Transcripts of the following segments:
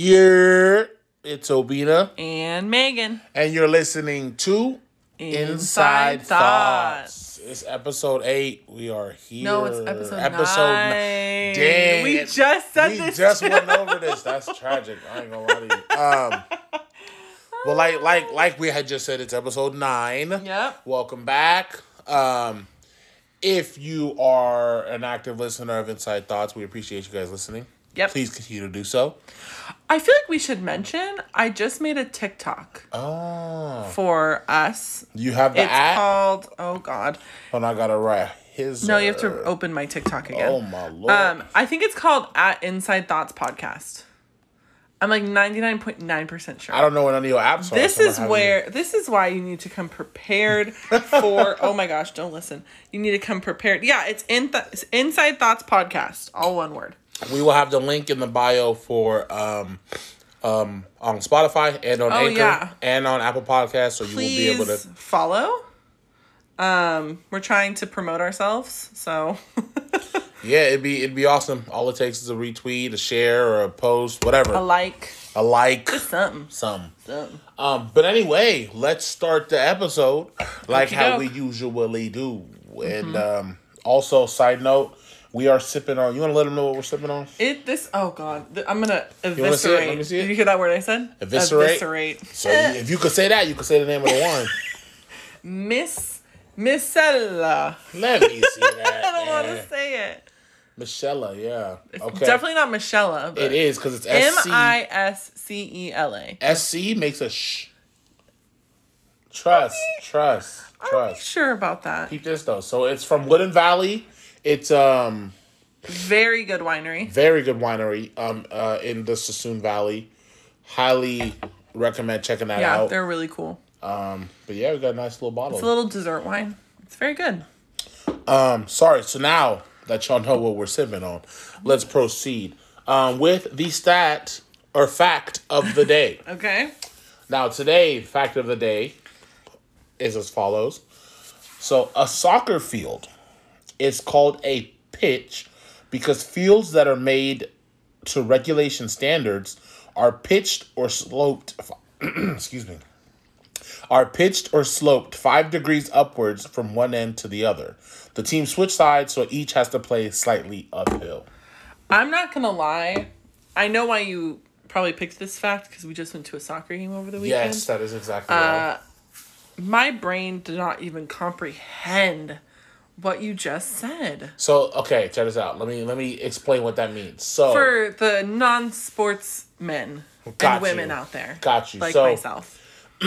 You're it's Obinna, and Meghan. and you're listening to Inside, Thoughts. It's episode eight. We are here. No, it's episode, Episode nine. ni- Dang, we it- just said we this. just went over this. That's tragic. I ain't gonna lie to you. Um, well, like like like we had just said, it's episode nine. Yep. Welcome back. Um, if you are an active listener of Inside Thoughts, we appreciate you guys listening. Yep. Please continue to do so. I feel like we should mention. I just made a TikTok Oh, for us. you have the It's app. called. Oh God. Oh, I gotta write his. No, you have to uh, open my TikTok again. Oh my lord. Um, I think it's called at Inside Thoughts Podcast. I'm like 99.9% sure. I don't know what any of your apps are. this is where this is why you need to come prepared for oh my gosh don't listen you need to come prepared yeah it's in th- it's inside thoughts podcast all one word we will have the link in the bio for um um on Spotify and on Oh, Anchor yeah. and on Apple Podcasts, so you will be able to. follow um we're trying to promote ourselves so Yeah, it'd be it'd be awesome. All it takes is a retweet, a share, or a post, whatever, a like a like, just something some. something Um, but anyway, let's start the episode like how we usually do. And Mm-hmm. um, also, side note, we are sipping on. You want to let them know what we're sipping on? it this oh god th- i'm gonna wanna see it? eviscerate Let me see it. did you hear that word i said Eviscerate? eviscerate So you, if you could say that, you could say the name of the wine. miss missella Let me see that. i don't want to say it Michelle, yeah. Okay. definitely not michella but It is because it's M SC. I S C E L A. SC makes a sh. Trust, trust, I'm trust. sure about that. Keep this though. So it's from Wooden Valley. It's um Very good winery. very good winery um uh in the Suisun Valley. Highly recommend checking that Yeah, out. Yeah, they're really cool. Um, but yeah, we got a nice little bottle. It's a little dessert wine. It's very good. Um, sorry. So now that y'all know what we're sipping on, let's proceed um with the stat or fact of the day. Okay. Now, today, fact of the day is as follows. So, a soccer field is called a pitch because fields that are made to regulation standards are pitched or sloped. excuse me. Are pitched or sloped five degrees upwards from one end to the other. The team switch sides, so each has to play slightly uphill. I'm not gonna lie. I know why you probably picked this fact because we just went to a soccer game over the weekend. Yes, that is exactly right. Uh, my brain did not even comprehend what you just said. So, okay, check this out. Let me let me explain what that means. So, For the non-sportsmen Got and women you. out there, Got you. like So- myself,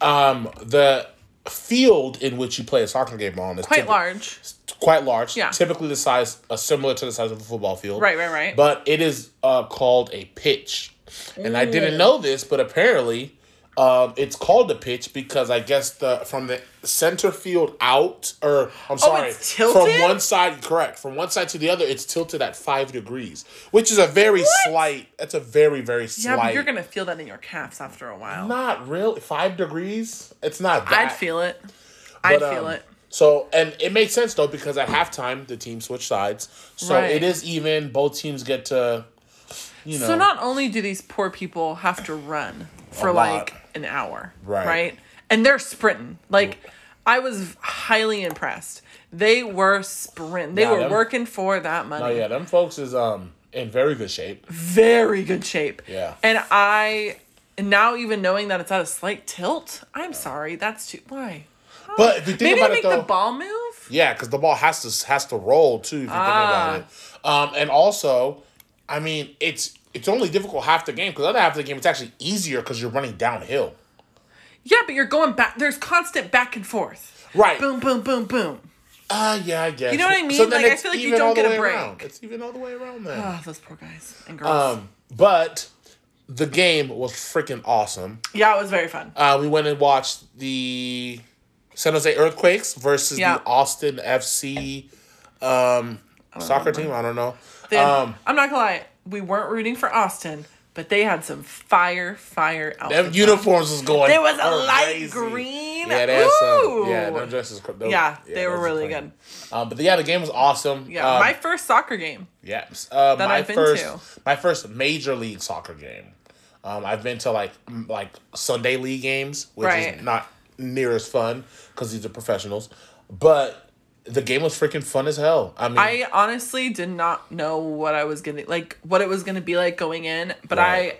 um the field in which you play a soccer game on is quite typi- large. quite large Yeah. typically the size uh, similar to the size of a football field Right, right, right. but it is uh called a pitch and i didn't know this but apparently um it's called the pitch because i guess the from the center field out or i'm sorry Oh, it's tilted? from one side correct from one side to the other it's tilted at five degrees which is a very slight that's a very very Yeah, but you're gonna feel that in your calves after a while. not really five degrees it's not that I'd feel it. I'd feel um, it. So, and it makes sense though because at halftime the team switch sides, so Right. it is even. Both teams get to, you know, So not only do these poor people have to run for like an hour, Right. Right, and they're sprinting. Like I was highly impressed. They were sprinting. They were them- working for that money. Oh yeah, them folks is um in very good shape. Very good shape. Yeah. And I and now even knowing that it's at a slight tilt, I'm sorry. That's too why. But if you think Maybe about make it though, the ball move. yeah, because the ball has to has to roll too. If you Ah. think about it, um, and also, I mean, it's it's only difficult half the game because other half of the game it's actually easier because you're running downhill. Yeah, but you're going back. There's constant back and forth. Right. Boom, boom, boom, boom. Ah, yeah, I guess. You know what I mean? then Like, I feel like you even don't all the get a way break. around. It's even all the way around then. Ah, those poor guys and girls. Um, but the game was freaking awesome. yeah, it was very fun. Uh, we went and watched the San Jose Earthquakes versus Yeah. the Austin FC um, soccer team. I don't know. Then, Um, I'm not gonna lie, we weren't rooting for Austin. but they had some fire, fire Them outfits. uniforms was going. There was a light crazy. green. Yeah, they had some. Yeah, them dresses. those- Yeah, they were really good. Um, but yeah, the game was awesome. Yeah, Um, my first soccer game. Yeah, uh, that my I've been first to. my first major league soccer game. Um, I've been to like like Sunday league games, which Right. is not near as fun because these are professionals. But the game was freaking fun as hell. I mean, I honestly did not know what I was gonna like, what it was gonna be like going in, but Right. I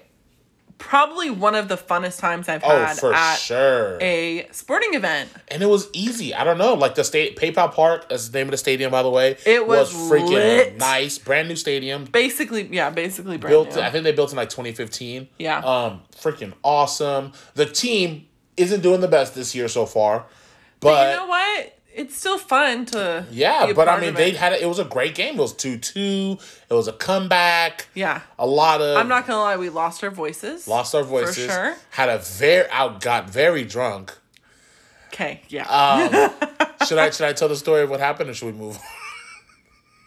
probably one of the funnest times I've oh had for at sure, a sporting event. and it was easy. I don't know, like the state PayPal Park, is the name of the stadium, by the way. It was freaking lit. nice, brand new stadium. Basically, yeah, basically brand built. new. I think they built in like 2015. Yeah. Um, freaking awesome. The team isn't doing the best this year so far, but but you know what? It's still fun to Yeah, a but I mean, they it. had it. It was a great game. It was two two. It was a comeback. yeah. A lot of. I'm not gonna lie, we lost our voices. lost our voices. sure. Had a very out. Got very drunk. Okay, yeah. Um, should I should I tell the story of what happened, or should we move? on?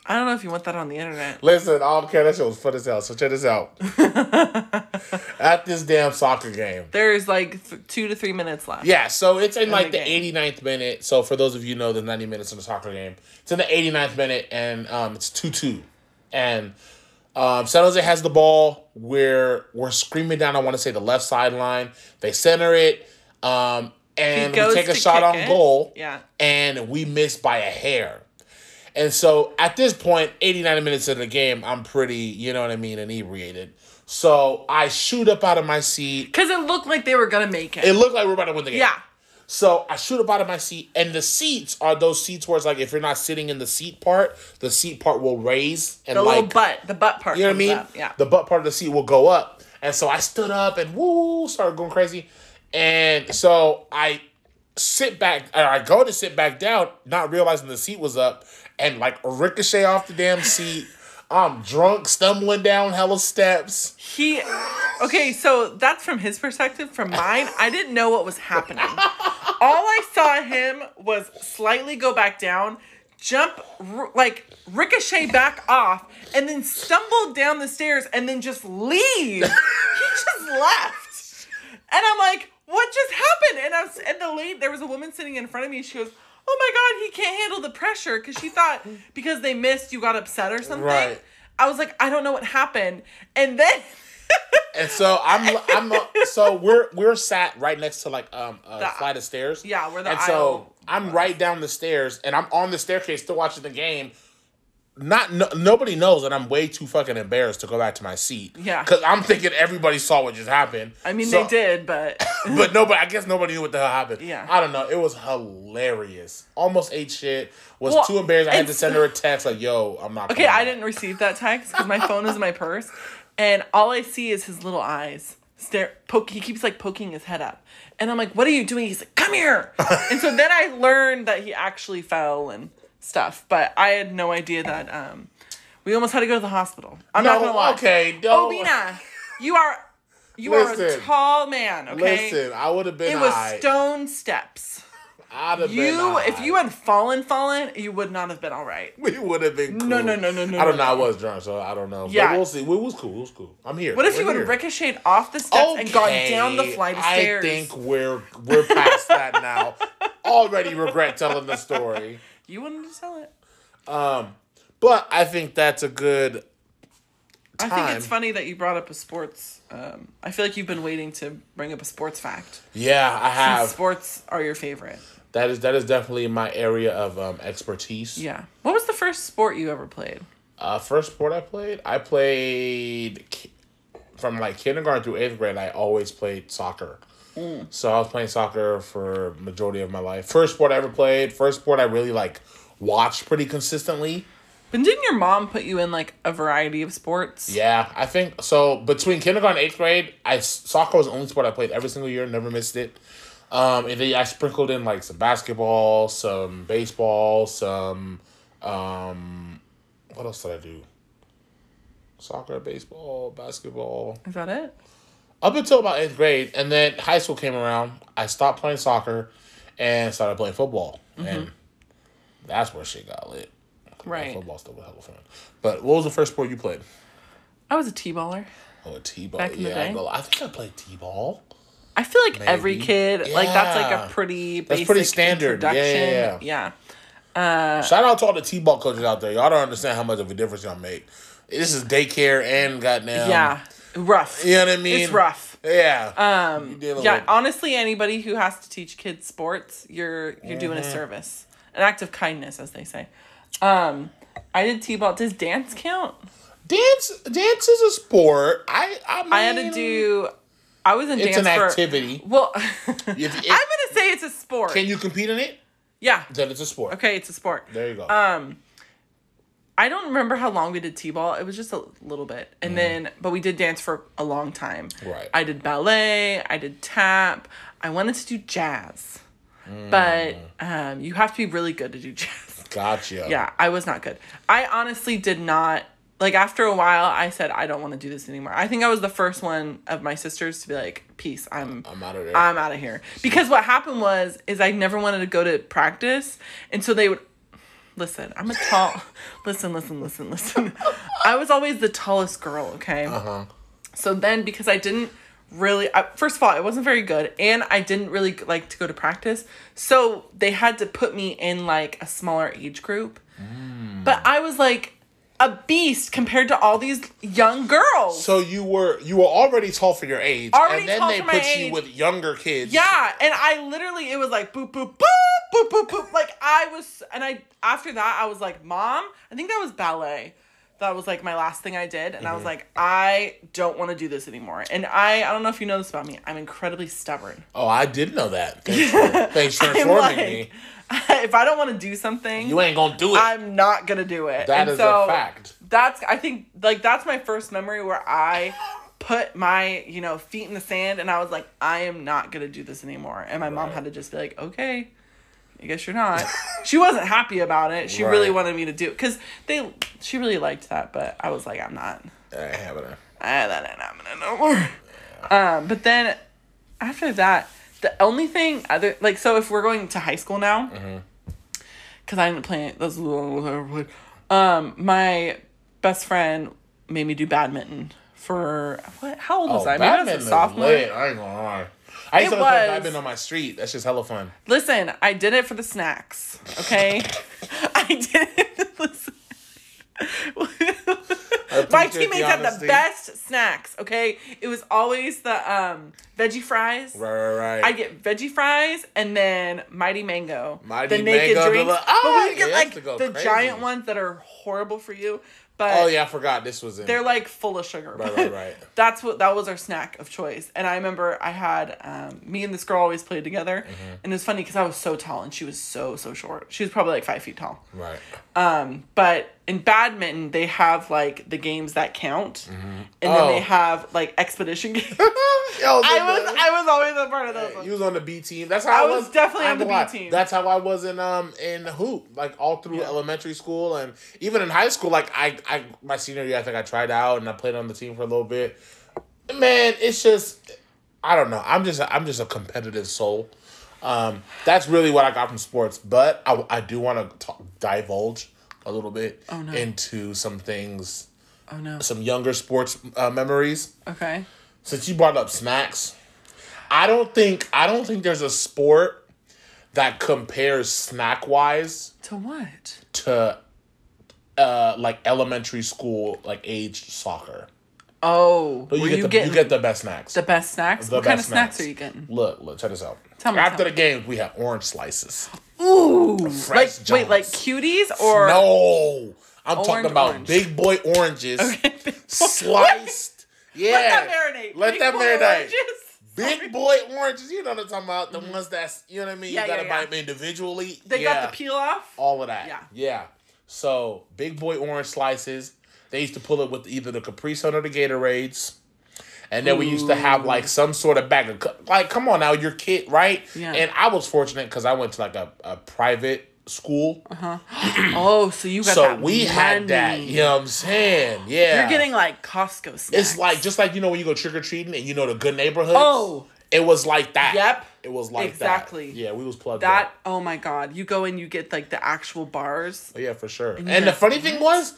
I don't know if you want that on the internet. Listen, I don't care. That shit was fun as hell. So check this out. At this damn soccer game. There's like th- two to three minutes left. Yeah, so it's in like the the game. 89th minute. So for those of you who know the 90 minutes in a soccer game, it's in the 89th minute and um, it's 2-2. And um, San Jose has the ball. We're we're screaming down, I want to say the left sideline. They center it. Um, and we take a shot on it. goal. Yeah. And we miss by a hair. And so at this point, 89 minutes in the game, I'm pretty, you know what I mean, inebriated. So I shoot up out of my seat. Because it looked like they were gonna make it. It looked like we're about to win the game. yeah. So I shoot up out of my seat, and the seats are those seats where it's like if you're not sitting in the seat part, the seat part will raise and The like little butt, the butt part. you know what I mean. up, Yeah. The butt part of the seat will go up, and so I stood up and woo started going crazy, and so I sit back or I go to sit back down, not realizing the seat was up, and like ricochet off the damn seat. I'm drunk, stumbling down hella steps. He, okay, so that's from his perspective. From mine, I didn't know what was happening. All I saw him was slightly go back down, jump, like ricochet back off, and then stumble down the stairs and then just leave. he just left. And I'm like, what just happened? And I was, and the lady, there was a woman sitting in front of me. She goes, oh my God, he can't handle the pressure. Cause she thought because they missed, you got upset or something. Right. I was like, I don't know what happened. And then And so I'm I'm so we're we're sat right next to like um a The- flight of stairs. Yeah, where the and so I'm right down the stairs and I'm on the staircase still watching the game. Not no, nobody knows that I'm way too fucking embarrassed to go back to my seat. Yeah. because I'm thinking everybody saw what just happened. I mean, So- they did, but but nobody. I guess nobody knew what the hell happened. Yeah. I don't know. It was hilarious. Almost ate shit. Was Well, too embarrassed. I had to send her a text like, "Yo, I'm not." okay, I out." didn't receive that text because my phone is in my purse, and all I see is his little eyes. Stare, poke. He keeps like poking his head up, and I'm like, "What are you doing?" He's like, "Come here." and so then I learned that he actually fell and stuff, but I had no idea that. Um, we almost had to go to the hospital. I'm not gonna lie. okay, don't. Obinna, you are, you are a tall man. Okay. Listen, I would have been. It was aight. stone steps. I'd have been. You, if you had fallen, fallen, you would not have been all right. We would have been cool. No, no, no, no, no, I don't no, know. I was drunk, so I don't know. Yeah. But we'll see. We was cool. It was cool. I'm here. What if We're you would have ricocheted off the steps and gone down the flight of stairs? I think we're we're past that now. Already regret telling the story. You wanted to sell it. Um, But I think that's a good Time. I think it's funny that you brought up a sports. Um, I feel like you've been waiting to bring up a sports fact. Yeah, I have. Sports are your favorite. That is that is definitely my area of um, expertise. Yeah. What was the first sport you ever played? Uh, first sport I played, I played ki- from like kindergarten through eighth grade. I always played soccer. Mm. So I was playing soccer for majority of my life. First sport I ever played. First sport I really like watched pretty consistently. But didn't your mom put you in like a variety of sports? Yeah, I think so. Between kindergarten and eighth grade, I soccer was the only sport I played every single year. Never missed it. Um, and then I sprinkled in like some basketball, some baseball, some um, what else did I do? Soccer, baseball, basketball. Is that it? Up until about eighth grade, and then high school came around. I stopped playing soccer and started playing football, mm-hmm. and that's where shit got lit. Right. Football still was hella fun. But what was the first sport you played? I was a t-baller. Oh, t-ball. Back in the yeah, I, day? ain't gonna lie. I think I played t-ball. I feel like every Maybe. kid like that's like a pretty That's pretty standard. Yeah, introduction. yeah, yeah. Uh, Shout out to all the t-ball coaches out there. Y'all don't understand how much of a difference y'all make. This is daycare and goddamn. Yeah. Rough. You know what I mean? It's rough. Yeah. Um, yeah, with- honestly, anybody who has to teach kids sports, you're you're doing a Mm-hmm. service, an act of kindness, as they say. Um, I did t-ball. Does dance count? Dance, dance is a sport. I, I, mean, I had to do. I was in It's dance an for. activity. Well, If I'm gonna say it's a sport. Can you compete in it? yeah. Then it's a sport. Okay, it's a sport. There you go. Um, I don't remember how long we did t-ball. It was just a little bit, and then but we did dance for a long time. Right. I did ballet. I did tap. I wanted to do jazz, Mm. but um, you have to be really good to do jazz. gotcha. Yeah, I was not good. I honestly did not like. After a while, I said I don't want to do this anymore. I think I was the first one of my sisters to be like, "Peace, I'm I'm out of here." I'm out of here. Because what happened was is I never wanted to go to practice, and so they would listen. I'm a tall. listen, listen, listen, listen. I was always the tallest girl. Okay. uh-huh. So then, because I didn't really, I, first of all, I wasn't very good, and I didn't really like to go to practice, so they had to put me in like a smaller age group. Mm. But I was like a beast compared to all these young girls. So you were you were already tall for your age, Already and then they put age. you with younger kids. Yeah, and I literally it was like boop boop boop boop boop boop. Like I was, and I after that I was like, Mom, I think that was ballet. That was like my last thing I did, and I was Mm-hmm. like, I don't want to do this anymore. And I, I don't know if you know this about me. I'm incredibly stubborn. Oh, I did know that. Thanks for, thanks for informing like, me. if I don't want to do something, You ain't gonna do it. I'm not gonna do it. That and is so a fact. That's I think like that's my first memory where I put my you know feet in the sand and I was like I am not gonna do this anymore. And my mom had to just be like, okay. I guess you're not. she wasn't happy about it. She really wanted me to do it because they. She really liked that, but I was like, I'm not. I it. Ah, that ain't happening no more. Um, but then after that, the only thing other like so if we're going to high school now, Mm-hmm. because I didn't play it. That's the only one I played. Um, my best friend made me do badminton for what? How old was Oh, I? Maybe I was a sophomore. lit. I ain't gonna lie. I used It to play was. badminton on my street. That's just hella fun. Listen, I did it for the snacks. Okay, I did it. Listen. My the teammates had the best snacks. Okay, it was always the um veggie fries. Right, right, right. I get veggie fries and then Mighty Mango. Mighty the naked Mango, li- but Ah, we get yeah, like go the crazy. giant ones that are horrible for you. But oh yeah, I forgot this was in. they're like full of sugar. Right, right, right. That's what that was our snack of choice. And I remember I had um, me and this girl always played together, Mm-hmm. and it was funny because I was so tall and she was so so short. She was probably like five feet tall. right. Um, but in badminton they have like the games that count, and then Oh. they have like expedition games. I was I was always a part of those. You ones. was on the B team. That's how I was. I, was was. definitely I on the B team. That's how I was in um in hoop, like all through Yeah. elementary school and even in high school. Like I, I my senior year, I think I tried out and I played on the team for a little bit. Man, it's just I don't know. I'm just I'm just a competitive soul. Um, that's really what I got from sports. But I, I do want to divulge a little bit Oh, no. into some things, Oh no. some younger sports uh, memories Okay. since you brought up snacks, I don't think I don't think there's a sport that compares snack wise To what? to uh like elementary school like age soccer. Oh, So you get you the getting you get the best snacks. the best snacks? The what kind of snacks. snacks. are you getting? Look, look, check this out. Tell me, After tell the games, we have orange slices. Ooh, Fresh like wait, like cuties or no, I'm talking about orange. big boy oranges Okay, big boy- sliced. Yeah, Let that marinate. Let Big that marinate. oranges. Big boy oranges, you know what I'm talking about? The mm-hmm. ones that's you know what I mean. Yeah, you gotta yeah, buy yeah. them individually. They yeah, got the peel off. all of that. Yeah. yeah. So big boy orange slices. They used to pull it with either the Capri Sun or the Gatorades. And then we used to have like some sort of bag of like, come on now, your kid, right? Yeah. And I was fortunate because I went to like a, a private school, uh-huh. Oh, so you got so we had that. You know what I'm saying? Yeah. You're getting like Costco snacks. It's like just like you know when you go trick or treating and you know the good neighborhoods. Oh. it was like that. Yep. it was like Exactly. that. Yeah, we was plugged that. up. Oh my god, you go and you get like the actual bars. Oh, yeah, for sure. you And, the funny thing was,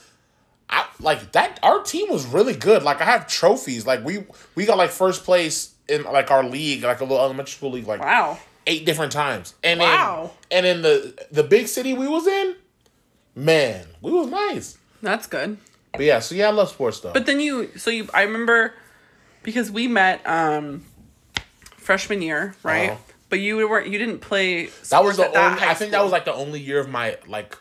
I like that. Our team was really good. Like I have trophies. Like we we got like first place in like our league, like a little elementary school league, like Wow. eight different times. And Wow. then and in the the big city we was in, man, we was nice. That's good. But yeah, so yeah, I love sports though. But then you, so you, I remember because we met um freshman year, right? Uh-huh. But you weren't, you didn't play. that was the that only. I think that was like the only year of my like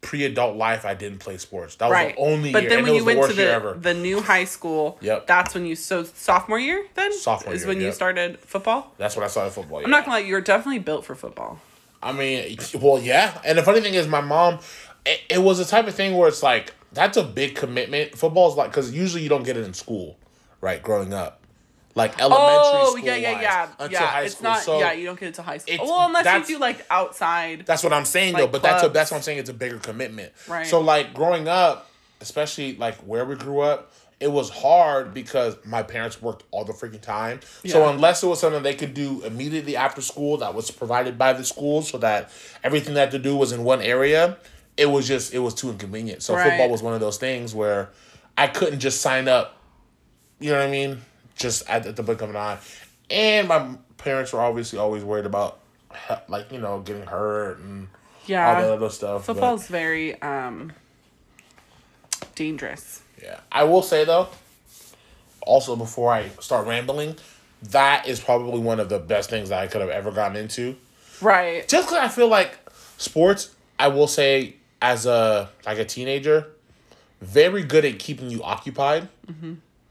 pre-adult life I didn't play sports. That was right. the only but year, then when it you was the went to the the new high school, Yep. that's when you so sophomore year then Sophomore is year, when you started football. That's when I started football. I'm not gonna lie, you're definitely built for football. I mean, well, yeah. And the funny thing is, my mom, it, it was the type of thing where it's like, that's a big commitment. Football's like, because usually you don't get it in school, right? Growing up. Like elementary Oh school. yeah, yeah, yeah, Until yeah. high it's school. not. so yeah, you don't get it to high school. Well, unless you do like outside. that's what I'm saying though. Like But that's a, that's what I'm saying. It's a bigger commitment. Right. So like growing up, especially like where we grew up, it was hard because my parents worked all the freaking time. So unless it was something they could do immediately after school that was provided by the school, so that everything they had to do was in one area, it was just it was too inconvenient. So Right. football was one of those things where I couldn't just sign up. You know what I mean? Just at, the blink of an eye, and my parents were obviously always worried about like you know getting hurt and yeah all that other stuff. but- football's very um dangerous. Yeah, I will say though. Also, before I start rambling, that is probably one of the best things that I could have ever gotten into. Right. Just because I feel like sports, I will say, as a like a teenager, very good at keeping you occupied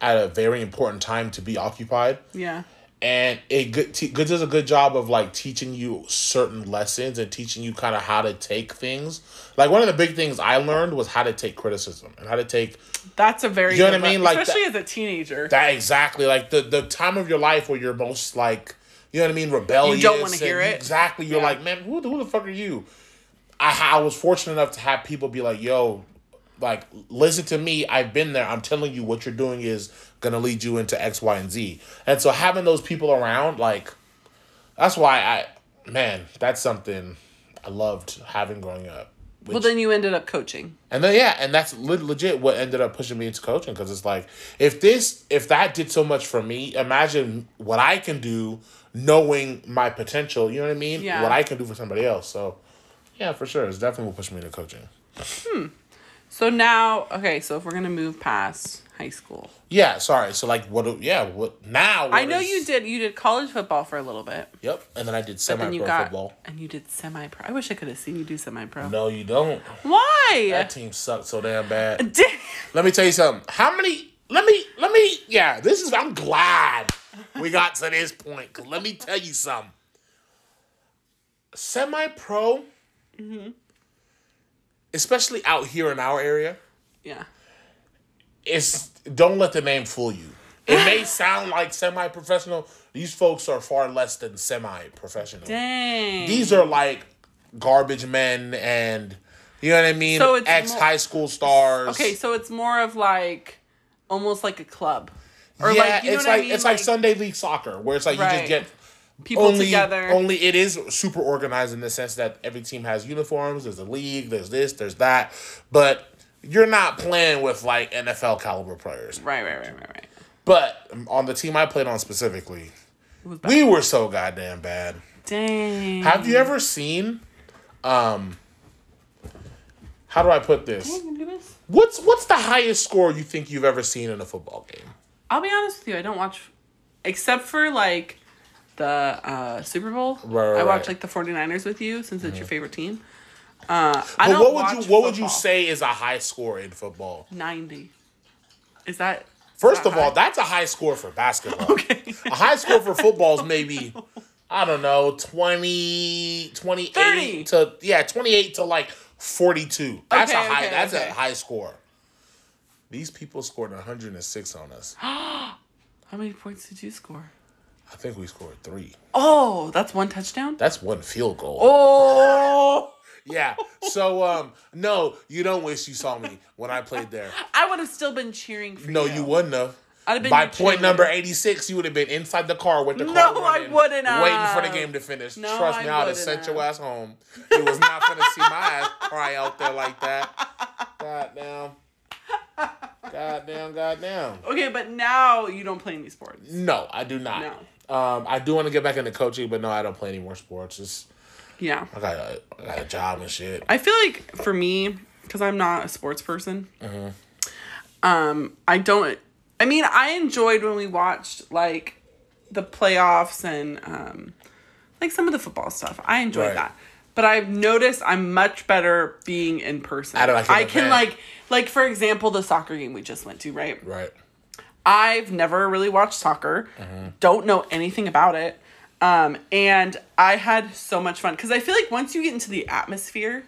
at a very important time to be occupied Yeah. and it good, te- good does a good job of like teaching you certain lessons and teaching you kind of how to take things. Like one of the big things I learned was how to take criticism and how to take That's a very You know what I mean? Like especially as a teenager. that exactly like the the time of your life where you're most like you know what I mean rebellious. You don't wanna hear it. Exactly. You're Yeah. like, man, who, the- who the fuck are you? I I was fortunate enough to have people be like, yo, like listen to me. I've been there. I'm telling you what you're doing is gonna lead you into X, Y, and Z. And so having those people around, like, that's why I, man, that's something I loved having growing up. well, then you ended up coaching. And then yeah, and that's legit what ended up pushing me into coaching because it's like if this if that did so much for me, imagine what I can do knowing my potential. You know what I mean? Yeah. What I can do for somebody else. So yeah, for sure, it's definitely what pushed me into coaching. Hmm. So now, okay, so if we're gonna move past high school, Yeah, sorry. So like what? do- Yeah, what now? I know is- you did. You did college football for a little bit, Yep, and then I did semi pro football. and you did semi pro. I wish I could have seen you do semi pro. No, you don't. Why? That team sucked so damn bad. Let me tell you something. How many? Let me. Let me. Yeah, this is. I'm glad we got to this point. Cause let me tell you something. Semi pro, mm-hmm. Especially out here in our area, Yeah. it's don't let the name fool you. It may sound like semi professional. These folks are far less than semi professional. Dang. These are like garbage men and you know what I mean. So it's Ex high school stars. okay. So it's more of like, almost like a club, or yeah, like you know it's what like I mean? it's like, Sunday league soccer where it's like you just get people only together. only it is super organized in the sense that every team has uniforms. There's a league. There's this. There's that. But you're not playing with like NFL caliber players. right, right, right, right, right. But on the team I played on specifically, It was bad. we were so goddamn bad. Dang. Have you ever seen? Um, how do I put this? Do this? What's what's the highest score you think you've ever seen in a football game? I'll be honest with you. I don't watch, except for like the uh, Super Bowl. Right, right, I watched. Like the 49ers with you since it's your favorite team. Uh, I But what would you what would you say is a high score in football? 90. Is that First that of all, that's a high score for basketball. okay? A high score for football is maybe, I don't know, 20, 28 30. to, yeah, 28 to like 42. That's Okay, a high, okay, that's a high score. These people scored 106 on us. How many points did you score? I think we scored three. Oh, that's one touchdown. That's one field goal. Oh, Yeah. So, um, no, you don't wish you saw me when I played there. I would have still been cheering for No, you. you wouldn't have. I'd have been By point number 86, you would have been inside the car with the car No, I wouldn't have. waiting for the game to finish. No, Trust me, I would have sent your ass home. It was not going to see my ass cry out there like that. God damn. goddamn, goddamn. Okay, but now you don't play any sports. No, I do not. Um, I do want to get back into coaching, but no, I don't play any more sports. It's Yeah. I got a, I got a job and shit. I feel like for me, because I'm not a sports person, um, I don't. I mean, I enjoyed when we watched like the playoffs and um, like some of the football stuff. I enjoyed Right. that. But I've noticed I'm much better being in person. I don't- I can I can like like for example the soccer game we just went to, right? Right. I've never really watched soccer, Mm-hmm. don't know anything about it. Um, and I had so much fun because I feel like once you get into the atmosphere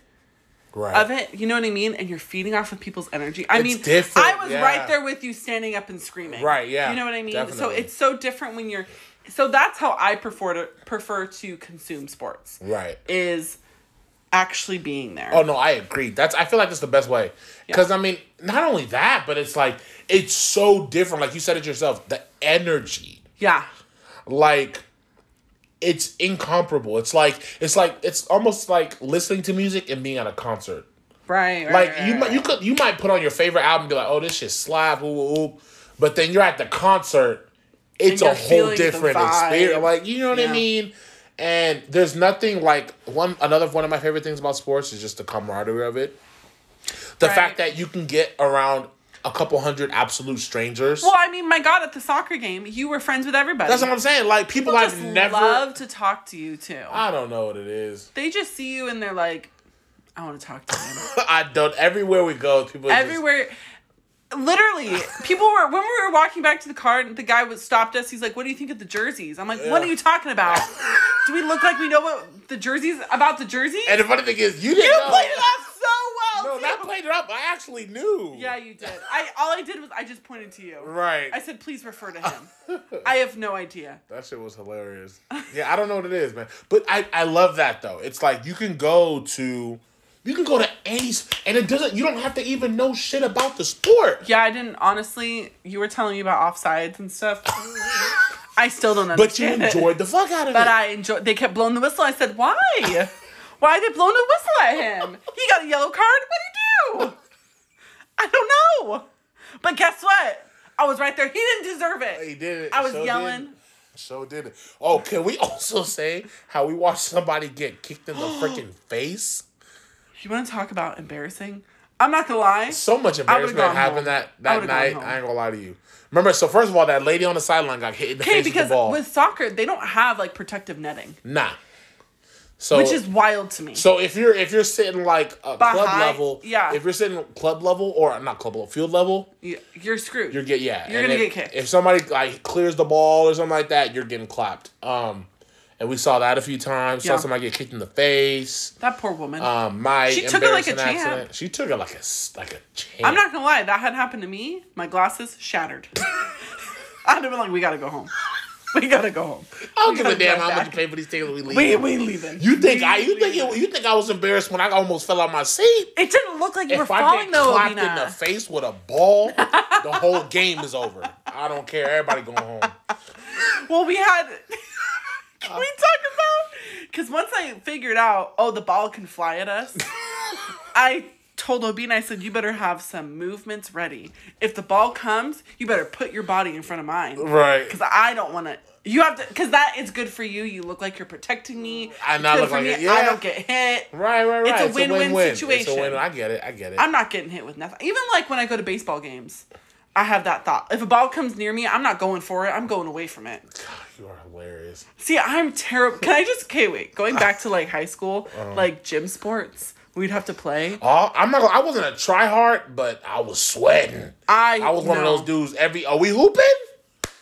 Right. of it, you know what I mean, and you're feeding off of people's energy. I It's mean, different, I was yeah. right there with you, standing up and screaming. Right, yeah, You know what I mean? So it's so different when you're. So that's how I prefer to prefer to consume sports. Right. Is actually being there. Oh no, I agree. That's I feel like that's the best way. Because I mean, not only that, but it's like it's so different. Like you said it yourself, the energy. Yeah. Like it's incomparable. It's like it's like it's almost like listening to music and being at a concert. Right. right, Like right, you right, might you could you might put on your favorite album and be like, oh this shit slap, ooh, ooh, ooh. but then you're at the concert, it's a whole different experience. Like you know what Yeah. I mean? And there's nothing like one another one of my favorite things about sports is just the camaraderie of it. The Right. fact that you can get around a couple hundred absolute strangers. Well, I mean, my God, at the soccer game, you were friends with everybody. That's what I'm saying. Like people, People I've never love to talk to you too. I don't know what it is. they just see you and they're like, I want to talk to him. I don't everywhere we go, people are just- Everywhere. Literally, people were when we were walking back to the car. and The guy was stopped us. He's like, "What do you think of the jerseys?" I'm like, "What are you talking about? do we look like we know what the jerseys about the jerseys?" And the funny thing is, you didn't you know. played it off so well. No, too. not played it up. I actually knew. Yeah, you did. I all I did was I just pointed to you. Right. I said, "Please refer to him." I have no idea. That shit was hilarious. Yeah, I don't know what it is, man. But I, I love that though. It's like you can go to you can go to any and it doesn't you don't have to even know shit about the sport. Yeah, I didn't honestly. You were telling me about offsides and stuff. I still don't understand. But you understand. it. enjoyed the fuck out of But it. But I enjoyed. They kept blowing the whistle. I said, "Why? Why are they blowing a whistle at him? He got a yellow card. What would he do? I don't know. But guess what? I was right there. He didn't deserve it. he did it. I was So yelling. Did. So did it. Oh, can we also say how we watched somebody get kicked in the freaking face? You want to talk about embarrassing? I'm not gonna lie. So much embarrassment happened home. that, that night. I ain't gonna lie to you. Remember, so first of all, that lady on the sideline got hit in the face with because the ball. with soccer they don't have like protective netting, nah. So which is wild to me. So if you're if you're sitting like a club level, yeah. If you're sitting club level or not club level, field level, You- You're screwed. you're get yeah. You're And gonna if, get kicked. If somebody like clears the ball or something like that, you're getting clapped. Um, and we saw that a few times. Saw somebody get kicked in the face. that poor woman. Um, my She took it like a champ. accident. She took it like a like a champ. I'm not gonna lie, that had happened to me. My glasses shattered. I'd have been like, we gotta go home. We gotta go home. I don't we give a damn how much you pay for these tickets. We leave. We we leaving. you think We I? You think it, you think I was embarrassed when I almost fell out my seat? It didn't look like you were If I falling get though, clapped in the face with a ball, the whole game is over. I don't care. Everybody going home. Well, we had. Talk about? Because once I figured out, oh, the ball can fly at us, I told Obinna, I said, you better have some movements ready. If the ball comes, you better put your body in front of mine. Right. Because I don't want to. You have to, because that is good for you. You look like you're protecting me. I It's not good look like it, yeah. I don't get hit. Right, right, right. It's a win-win win-win. It's situation. a win. I get it. I get it. I'm not getting hit with nothing. Even like when I go to baseball games, I have that thought. If a ball comes near me, I'm not going for it. I'm going away from it. You are hilarious. See, I'm terrible. Can I just okay? Wait, going back to like high school, Uh-huh. like gym sports, we'd have to play. Oh, I'm not. I wasn't a try hard, but I was sweating. I I was one of those dudes. Every are we hooping?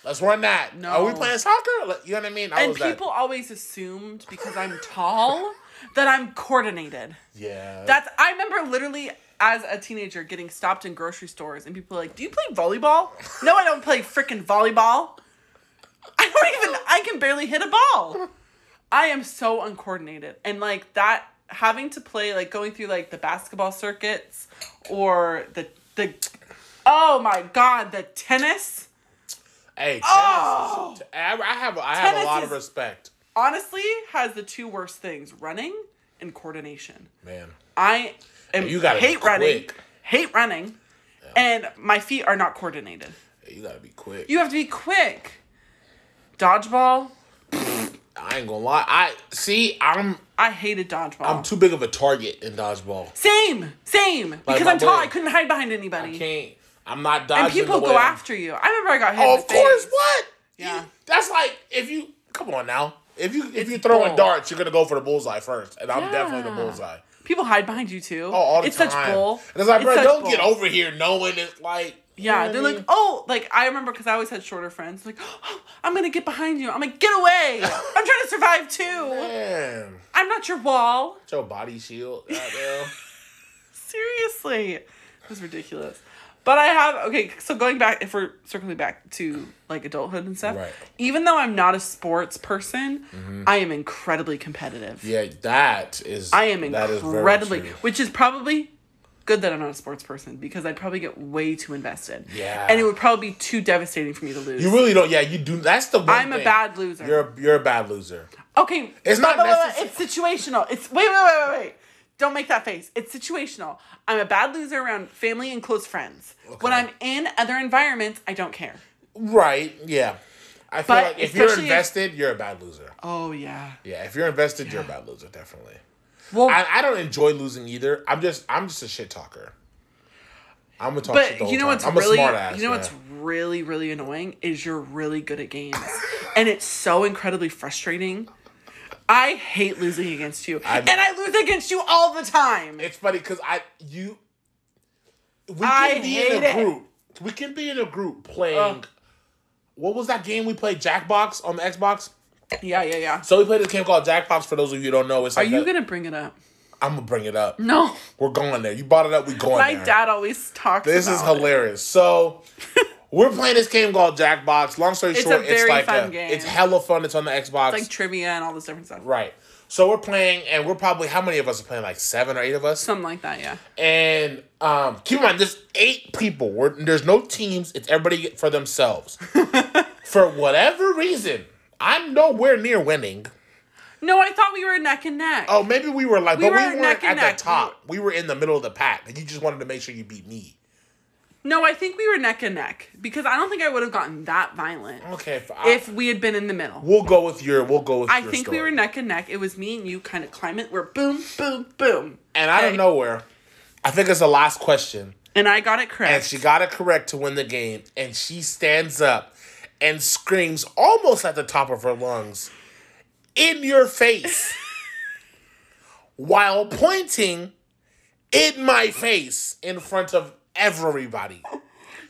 Let's run that. No. Are we playing soccer? You know what I mean? I And was that- people always assumed because I'm tall that I'm coordinated. Yeah. That's I remember literally as a teenager getting stopped in grocery stores and people like, "Do you play volleyball?" No, I don't play freaking volleyball. I don't even I can barely hit a ball. I am so uncoordinated. And like that having to play like going through like the basketball circuits or the the oh my god, the tennis. hey, tennis Oh! is, I have. I have a lot of respect, Honestly, has the two worst things, running and coordination. man. I am You gotta hate running. Hate running. and my feet are not coordinated. You gotta be quick. You have to be quick. Dodgeball. I ain't gonna lie. I see. I'm I hated dodgeball. I'm too big of a target in dodgeball. same, same. because I'm tall. I couldn't hide behind I anybody. can't. I'm not dodging. And people go way- after you. I remember I got hit. Oh, of course. face. What? Yeah. You- that's like if you come on now. If you if It's you throwing bull. darts, you're gonna go for the bullseye first, and I'm definitely the bullseye. People hide behind you too. Oh, all the it's time. such bull. And it's like, bro, don't bull. get over here knowing it's like. You know Yeah, they're like, oh, like I remember because I always had shorter friends. Like, oh, I'm gonna get behind you. I'm like, get away. I'm trying to survive too. man, I'm not your wall. it's your body shield. Goddamn. Seriously, it was ridiculous. But I have okay. So going back, if we're circling back to like adulthood and stuff, Right. even though I'm not a sports person, mm-hmm. I am incredibly competitive. yeah, that is. I am that is very incredibly, true. which is probably good that I'm not a sports person because I'd probably get way too invested. Yeah. and it would probably be too devastating for me to lose. You really don't. Yeah, you do. That's the. One I'm a bad loser. You're a, you're a bad loser. Okay, It's not but- but- necessary- It's situational. It's wait, wait, wait, wait, wait. Don't make that face. It's situational. I'm a bad loser around family and close friends. When I'm in other environments, I don't care. Right. Yeah. I feel But like if you're especially if- invested, you're a bad loser. Oh yeah. Yeah, if you're invested, you're a bad loser, definitely. Well, I, I don't enjoy losing either. I'm just I'm just a shit talker. I'm gonna talk shit the but you know what's I'm really a smart ass. you know what's really really annoying is you're really good at games, and it's so incredibly frustrating. I hate losing against you, I- and I lose against you all the time. It's funny because I you we can I be in a it. group. We can be in a group playing. What was that game we played? Jackbox on the Xbox. Yeah, yeah, yeah. So we played this game called Jackbox. For those of you who don't know, it's like Are you gonna bring it up? I'm gonna bring it up. No. We're going there. You brought it up. We going My there. dad always talks. This is about it. hilarious. So we're playing this game called Jackbox. Long story It's a short, it's very like fun a, game. it's hella fun. It's on the Xbox. like trivia and all this different stuff. right. So we're playing, and we're probably how many of us are playing? Like seven or eight of us. Something like that, yeah. And um, keep in mind, there's eight people. We're, there's no teams. It's everybody for themselves. for whatever reason, I'm nowhere near winning. No, I thought we were neck and neck. Oh, maybe we were like, We but were we weren't neck at and the top. We were in the middle of the pack, and you just wanted to make sure you beat me. No, I think we were neck and neck because I don't think I would have gotten that violent Okay, f- if we had been in the middle. we'll go with your. We'll go with. I think story. we were neck and neck. It was me and you kind of climbing. We're boom, boom, boom. And out of Okay. nowhere, I think it's the last question. And I got it correct. And she got it correct to win the game. And she stands up and screams almost at the top of her lungs in your face while pointing in my face in front of everybody.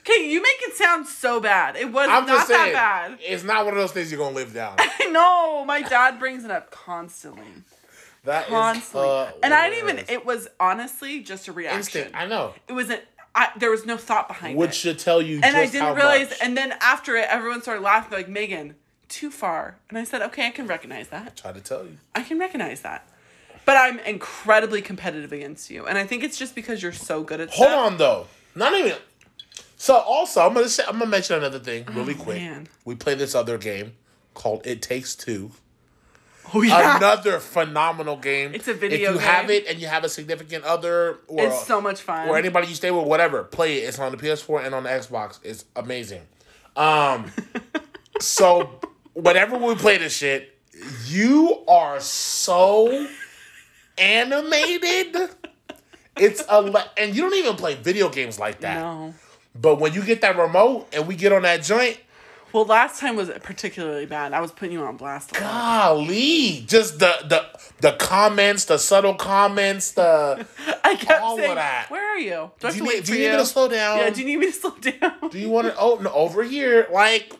okay, you make it sound so bad. It was I'm not saying, that bad. it's not one of those things you're gonna live down. I know. My dad brings it up constantly. That is Constantly. Uh, and I didn't even, it was honestly just a reaction. instant. I know, It wasn't, I, there was no thought behind it. which should tell you. and I didn't realize. much. And then after it, everyone started laughing, like Meghan, too far. And I said, okay, I can recognize that. Try to tell you. I can recognize that. But I'm incredibly competitive against you, and I think it's just because you're so good at Hold stuff. on though. Not even. So also, I'm gonna say, I'm gonna mention another thing oh, really quick. Oh, man. We play this other game called It Takes Two. Oh yeah, Another phenomenal game. It's a video If you have it and you have a significant other or it's so much fun. or anybody you stay with, whatever, play it. It's on the PS4 and on the Xbox. It's amazing. Um, so whenever we play this shit, you are so animated. It's a le- and you don't even play video games like that. no. But when you get that remote and we get on that joint, Well, last time was particularly bad. I was putting you on blast. Golly, just the the the comments, the subtle comments, the I kept all of saying, that. "Where are you? Do do you, need, do you you?" need me to slow down? yeah. Do you need me to slow down? Do you want to? Oh, no, over here, like,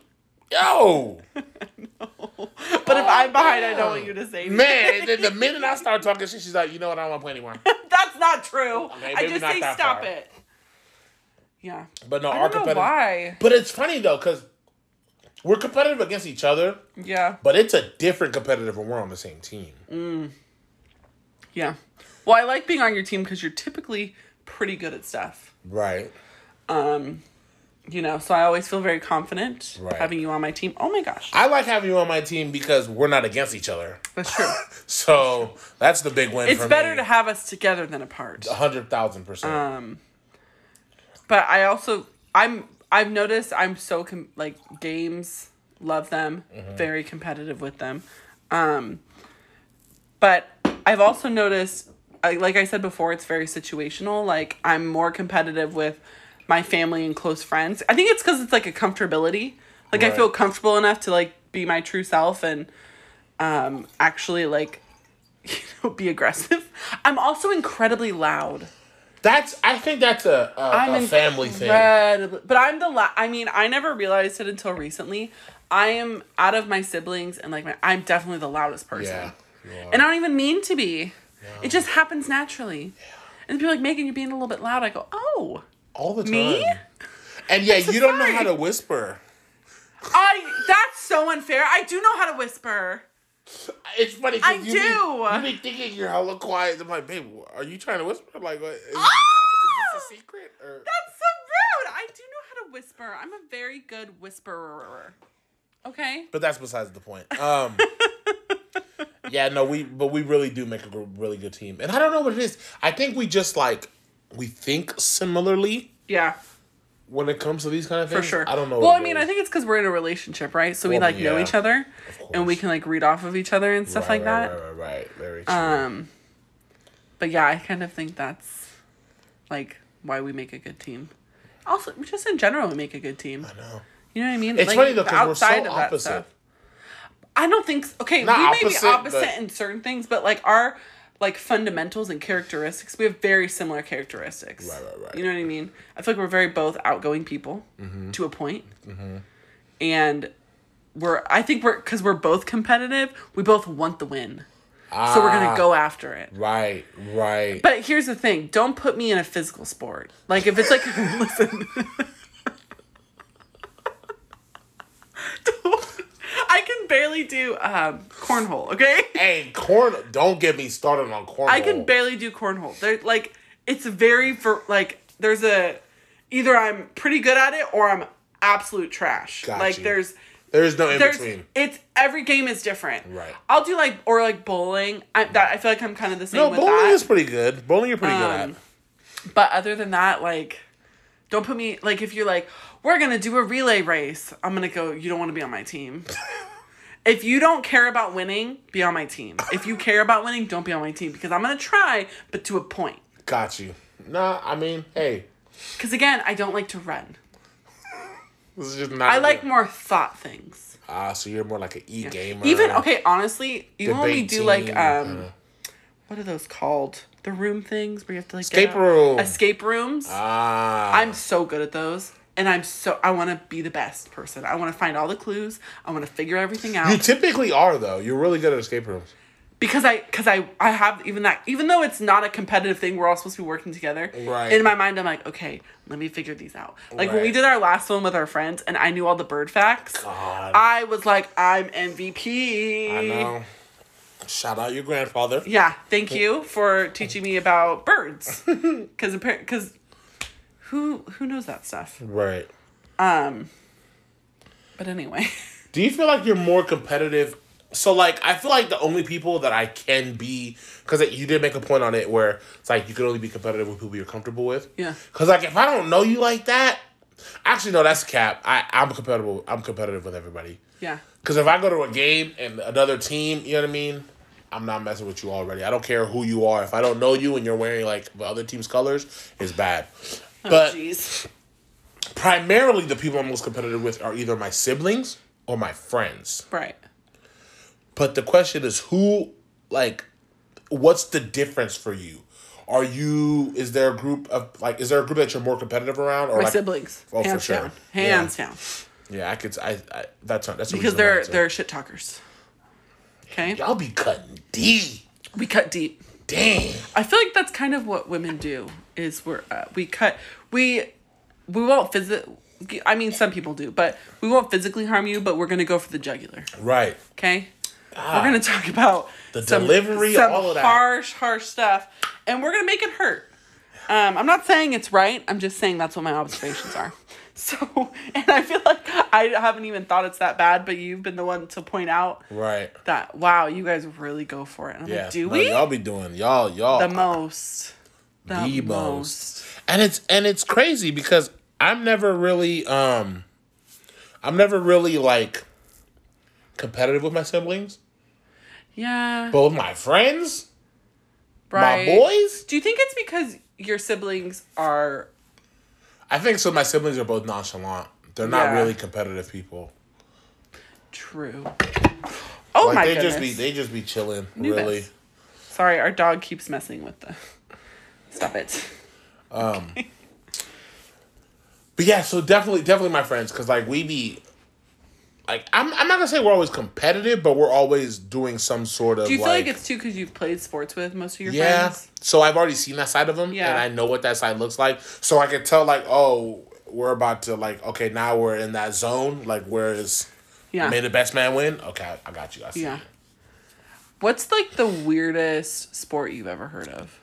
yo, No. but if I'm behind, I don't want you to say anything. man. then the minute I start talking shit, she's like, you know what? I don't want to play anymore. That's not true. Okay, I just say stop far. it. Yeah. But no, I don't know why. But it's funny though, cause we're competitive against each other, Yeah. but it's a different competitive when we're on the same team. Yeah. Well, I like being on your team because you're typically pretty good at stuff. Right. Um, you know, so I always feel very confident Right. having you on my team. Oh my gosh, I like having you on my team because we're not against each other. that's true. So that's the big win. it's better me. to have us together than apart. a hundred thousand percent. Um, but I also I'm I've noticed I'm so com- like games love them Mm-hmm. very competitive with them, um, but I've also noticed I, like I said before it's very situational. Like I'm more competitive with my family and close friends. I think it's because it's like a comfortability. Like I feel comfortable enough to like be my true self and um actually like you know be aggressive. I'm also incredibly loud. That's I think that's a a, I'm a family thing. But I'm the la- I mean, I never realized it until recently. I am out of my siblings and like my I'm definitely the loudest person. Yeah. And I don't even mean to be. It just happens naturally. Yeah. And people are like, Meghan, you're being a little bit loud. I go, oh, all the time. me? And yeah, you don't know how to whisper. I. That's so unfair. I do know how to whisper. It's funny. 'cause I you do. Be, you be thinking you're hella quiet. I'm like, babe, are you trying to whisper? Like, what, is, is Oh! this a secret? Or That's so rude. I do know how to whisper. I'm a very good whisperer. Okay. but that's besides the point. Um, yeah, no, we but we really do make a really good team, and I don't know what it is. I think we just like we think similarly Yeah, when it comes to these kind of things. for sure. I don't know. Well, what I mean, is. I think it's because we're in a relationship, right? So we Well, like know each other, and we can like read off of each other and stuff Right, like right, that. Right, right, right. Very true. Um, but yeah, I kind of think that's like why we make a good team. Also, just in general, we make a good team. I know. You know what I mean? It's funny though because we're so opposite. stuff. I don't think. Okay, Not we may opposite, be opposite but- in certain things, but like our like fundamentals and characteristics, we have very similar characteristics. Right, right, right. You know what I mean? I feel like we're very both outgoing people Mm-hmm. to a point, and we're. I think we're because we're both competitive. We both want the win, so we're Ah, gonna go after it. Right, right. But here's the thing: don't put me in a physical sport. Like if it's like, listen, Don't- I can barely do um, cornhole. Okay, hey, corn. Don't get me started on cornhole. I can barely do cornhole. They're like it's very for like there's a either I'm pretty good at it or I'm absolute trash. Got like you. there's There's no in there's between. it's every game is different. Right. I'll do like or like bowling. I that I feel like I'm kind of the same No, with bowling that. is pretty good. Bowling, you're pretty good Um, at. But other than that, like, don't put me like if you're like, we're gonna do a relay race. I'm gonna go. You don't want to be on my team. if you don't care about winning, be on my team. If you care about winning, don't be on my team because I'm gonna try, but to a point. Got you. Nah, I mean, hey, Because again, I don't like to run. this is just not. I like more thought things. Ah, so you're more like an e gamer. Even okay, honestly, even when we do like um, kinda. what are those called? The room things where you have to like Escape room. Escape rooms. Ah, I'm so good at those. And I'm so I want to be the best person. I want to find all the clues. I want to figure everything out. You typically are though. You're really good at escape rooms. because I because I I have even that even though it's not a competitive thing, we're all supposed to be working together. Right. In my mind, I'm like, okay, let me figure these out. Like when we did our last one with our friends, and I knew all the bird facts. God, I was like, I'm MVP. I know. Shout out your grandfather. Yeah, thank you for teaching me about birds. Because because who who knows that stuff? Right. Um. But anyway. Do you feel like you're more competitive? So like, I feel like the only people that I can be, because you did make a point on it where it's like you can only be competitive with people you're comfortable with. Yeah. Because like, if I don't know you like that, actually no, that's cap. I I'm compatible. I'm competitive with everybody. Yeah. Because if I go to a game and another team, you know what I mean. I'm not messing with you already. I don't care who you are. If I don't know you and you're wearing like the other team's colors, it's bad. Oh, But primarily, the people I'm most competitive with are either my siblings or my friends. Right. But the question is who like what's the difference for you? Are you is there a group of like is there a group that you're more competitive around or My like siblings. Oh, for hands sure. down. Hands down. Yeah, I could I, I that's not that's Because they're they're shit talkers. Okay? y'all be cutting deep. We cut deep. Damn. I feel like that's kind of what women do is we're uh, we cut we we won't visit I mean some people do, but we won't physically harm you, but we're going to go for the jugular. Right. Okay? we're going to talk about The delivery, all of that. harsh harsh stuff and we're going to make it hurt. Um, I'm not saying it's right. I'm just saying that's what my observations are. So, and I feel like I haven't even thought it's that bad, but you've been the one to point out Right. that wow, you guys really go for it. And I'm Yeah. like, do No, we? y'all be doing y'all y'all the most. the most. And it's and it's crazy because I'm never really um I'm never really like competitive with my siblings. Yeah. But with my friends, right. my boys, Do you think it's because your siblings are I think so my siblings are both nonchalant. They're not Yeah. really competitive people. true? Oh like my they goodness. just be they just be chilling, Knew really. this. Sorry, our dog keeps messing with the. Stop it. Um. but yeah, so definitely, definitely my friends, because like we be, like I'm, I'm not gonna say we're always competitive, but we're always doing some sort of. Do you feel like, it's too because you've played sports with most of your yeah? friends? Yeah, so I've already seen that side of them, Yeah. and I know what that side looks like. So I can tell like, oh, we're about to like, okay, now we're in that zone, like where is Yeah. may the best man win? Okay, I got you. I see. Yeah. you. What's like the weirdest sport you've ever heard of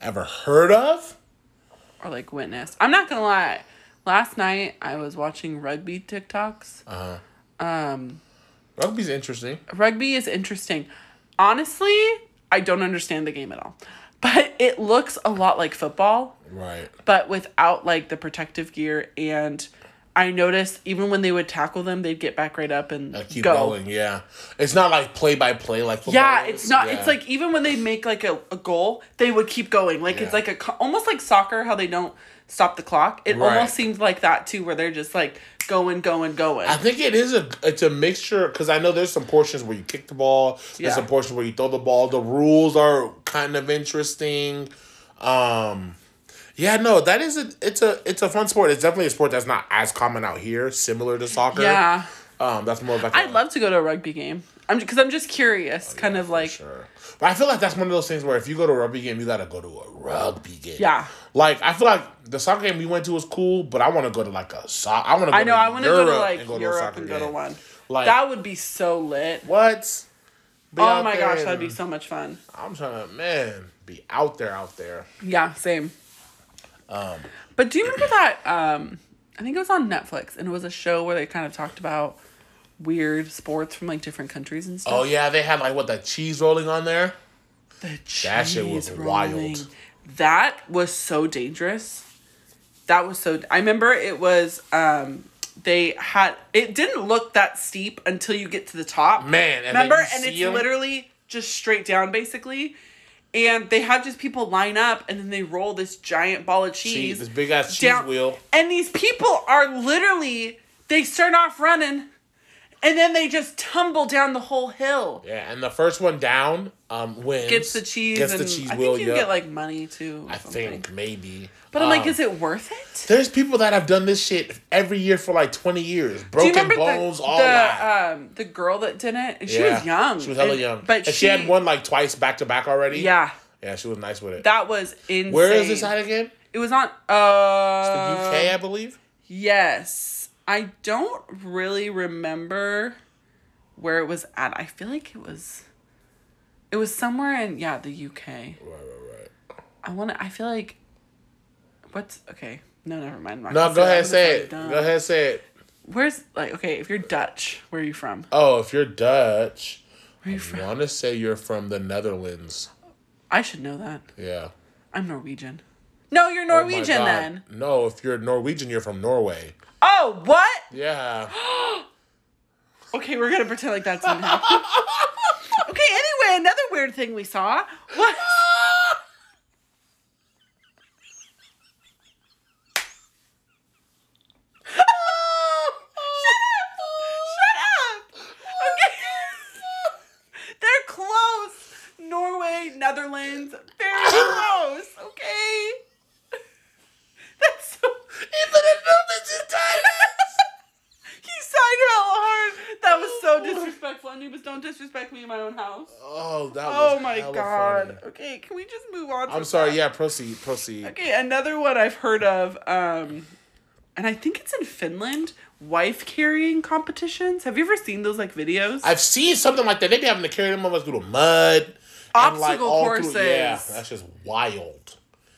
Ever heard of? or like witnessed? I'm not gonna lie. Last night I was watching rugby TikToks. Uh huh. Um, Rugby's interesting. rugby is interesting. Honestly, I don't understand the game at all, but it looks a lot like football. Right. but without like the protective gear and I noticed even when they would tackle them, they'd get back right up and keep go. going. Yeah. It's not like play by play like. football Yeah, it's not. Yeah. It's like even when they make like a, a goal, they would keep going. Like it's like a almost like soccer, how they don't stop the clock. It Right. almost seems like that too, where they're just like going, going, going. I think it is a it's a mixture because I know there's some portions where you kick the ball, there's Yeah. some portions where you throw the ball. The rules are kind of interesting. Um, yeah, no, that is a it's a it's a fun sport. It's definitely a sport that's not as common out here, similar to soccer. yeah, um, that's more like I'd love to go to a rugby game. I'm because I'm just curious, kind of like Sure. But I feel like that's one of those things where if you go to a rugby game, you gotta go to a rugby game. yeah. Like I feel like the soccer game we went to was cool, but I want to go to like a soc. I want to. I know. I want to go to like and go Europe soccer and go to one. Like that would be so lit. what? Be Oh my gosh, that'd be so much fun. I'm trying to man be out there, out there. Yeah, same. Um, But do you remember that? Um, I think it was on Netflix, and it was a show where they kind of talked about weird sports from like different countries and stuff. oh yeah, they had like what that cheese rolling on there. the cheese that shit was cheese wild. That was so dangerous. That was so. I remember it was. Um, they had it didn't look that steep until you get to the top. Man, and remember, and it's 'em? literally just straight down, basically. And they have just people line up, and then they roll this giant ball of cheese. Cheese, this big ass cheese down- wheel. And these people are literally they start off running and then they just tumble down the whole hill. Yeah, and the first one down um wins. Gets the cheese Gets and the cheese I think you get like money too. I something. think maybe. But I'm like, Um, is it worth it? There's people that have done this shit every year for like 20 years. Broken bones, the, all the, that. um the girl that did it? And she Yeah. was young. She was hella And- young. But and she, had won like twice back to back already. Yeah. Yeah, she was nice with it. That was insane. Where is this at again? It was on uh The UK, I believe. Yes. I don't really remember where it was at. I feel like it was it was somewhere in yeah, the UK. Right, right, right. I want to I feel like what's okay. No, never mind. No, go ahead, say it. Go ahead, and say it. Where's like okay, if you're Dutch, where are you from? Oh, if you're Dutch, Where are you I from? want to say you're from the Netherlands. I should know that. Yeah. I'm Norwegian. No, you're Oh Norwegian God. then. No, if you're Norwegian, you're from Norway. Oh, what? Yeah. Okay, we're gonna pretend like that didn't happen. okay, anyway, another weird thing we saw was Shut up! Okay. They're close. Norway, Netherlands, very close. Okay. That's so. Even if nothing's He sighed hella hard. That was so disrespectful. And he was, don't disrespect me in my own house. Oh, that was Oh my hella god. funny. Okay, can we just move on? I'm sorry. that? Yeah, proceed. Proceed. Okay, another one I've heard of, um, and I think it's in Finland. Wife carrying competitions. Have you ever seen those like videos? I've seen something like that. They be having to carry them over through the mud. and, Obstacle all courses. yeah, that's just wild.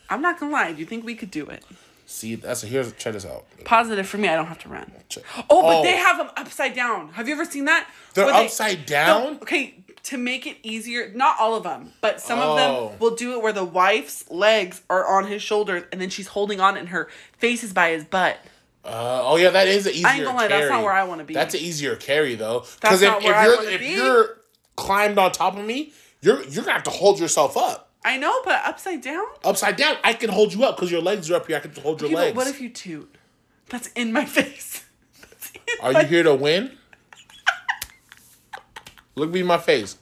I'm not gonna lie. Do you think we could do it? See, that's a, here's check this out. Positive for me. I don't have to run. Check. Oh, but Oh. they have them upside down. Have you ever seen that? They're Where they- upside down. Okay, to make it easier. Not all of them, but some of Oh. them will do it where the wife's legs are on his shoulders and then she's holding on and her face is by his butt. Uh, oh yeah, that is an easier. I ain't gonna lie, carry. that's not where I wanna be. That's an easier carry though. That's Because if, if you're if be. you're climbed on top of me, you're you're gonna have to hold yourself up. I know, but upside down. Upside down, I can hold you up because your legs are up here. I can hold your Okay, legs. but what if you toot? That's in my face. In Are my- you here to win? Look me in my face.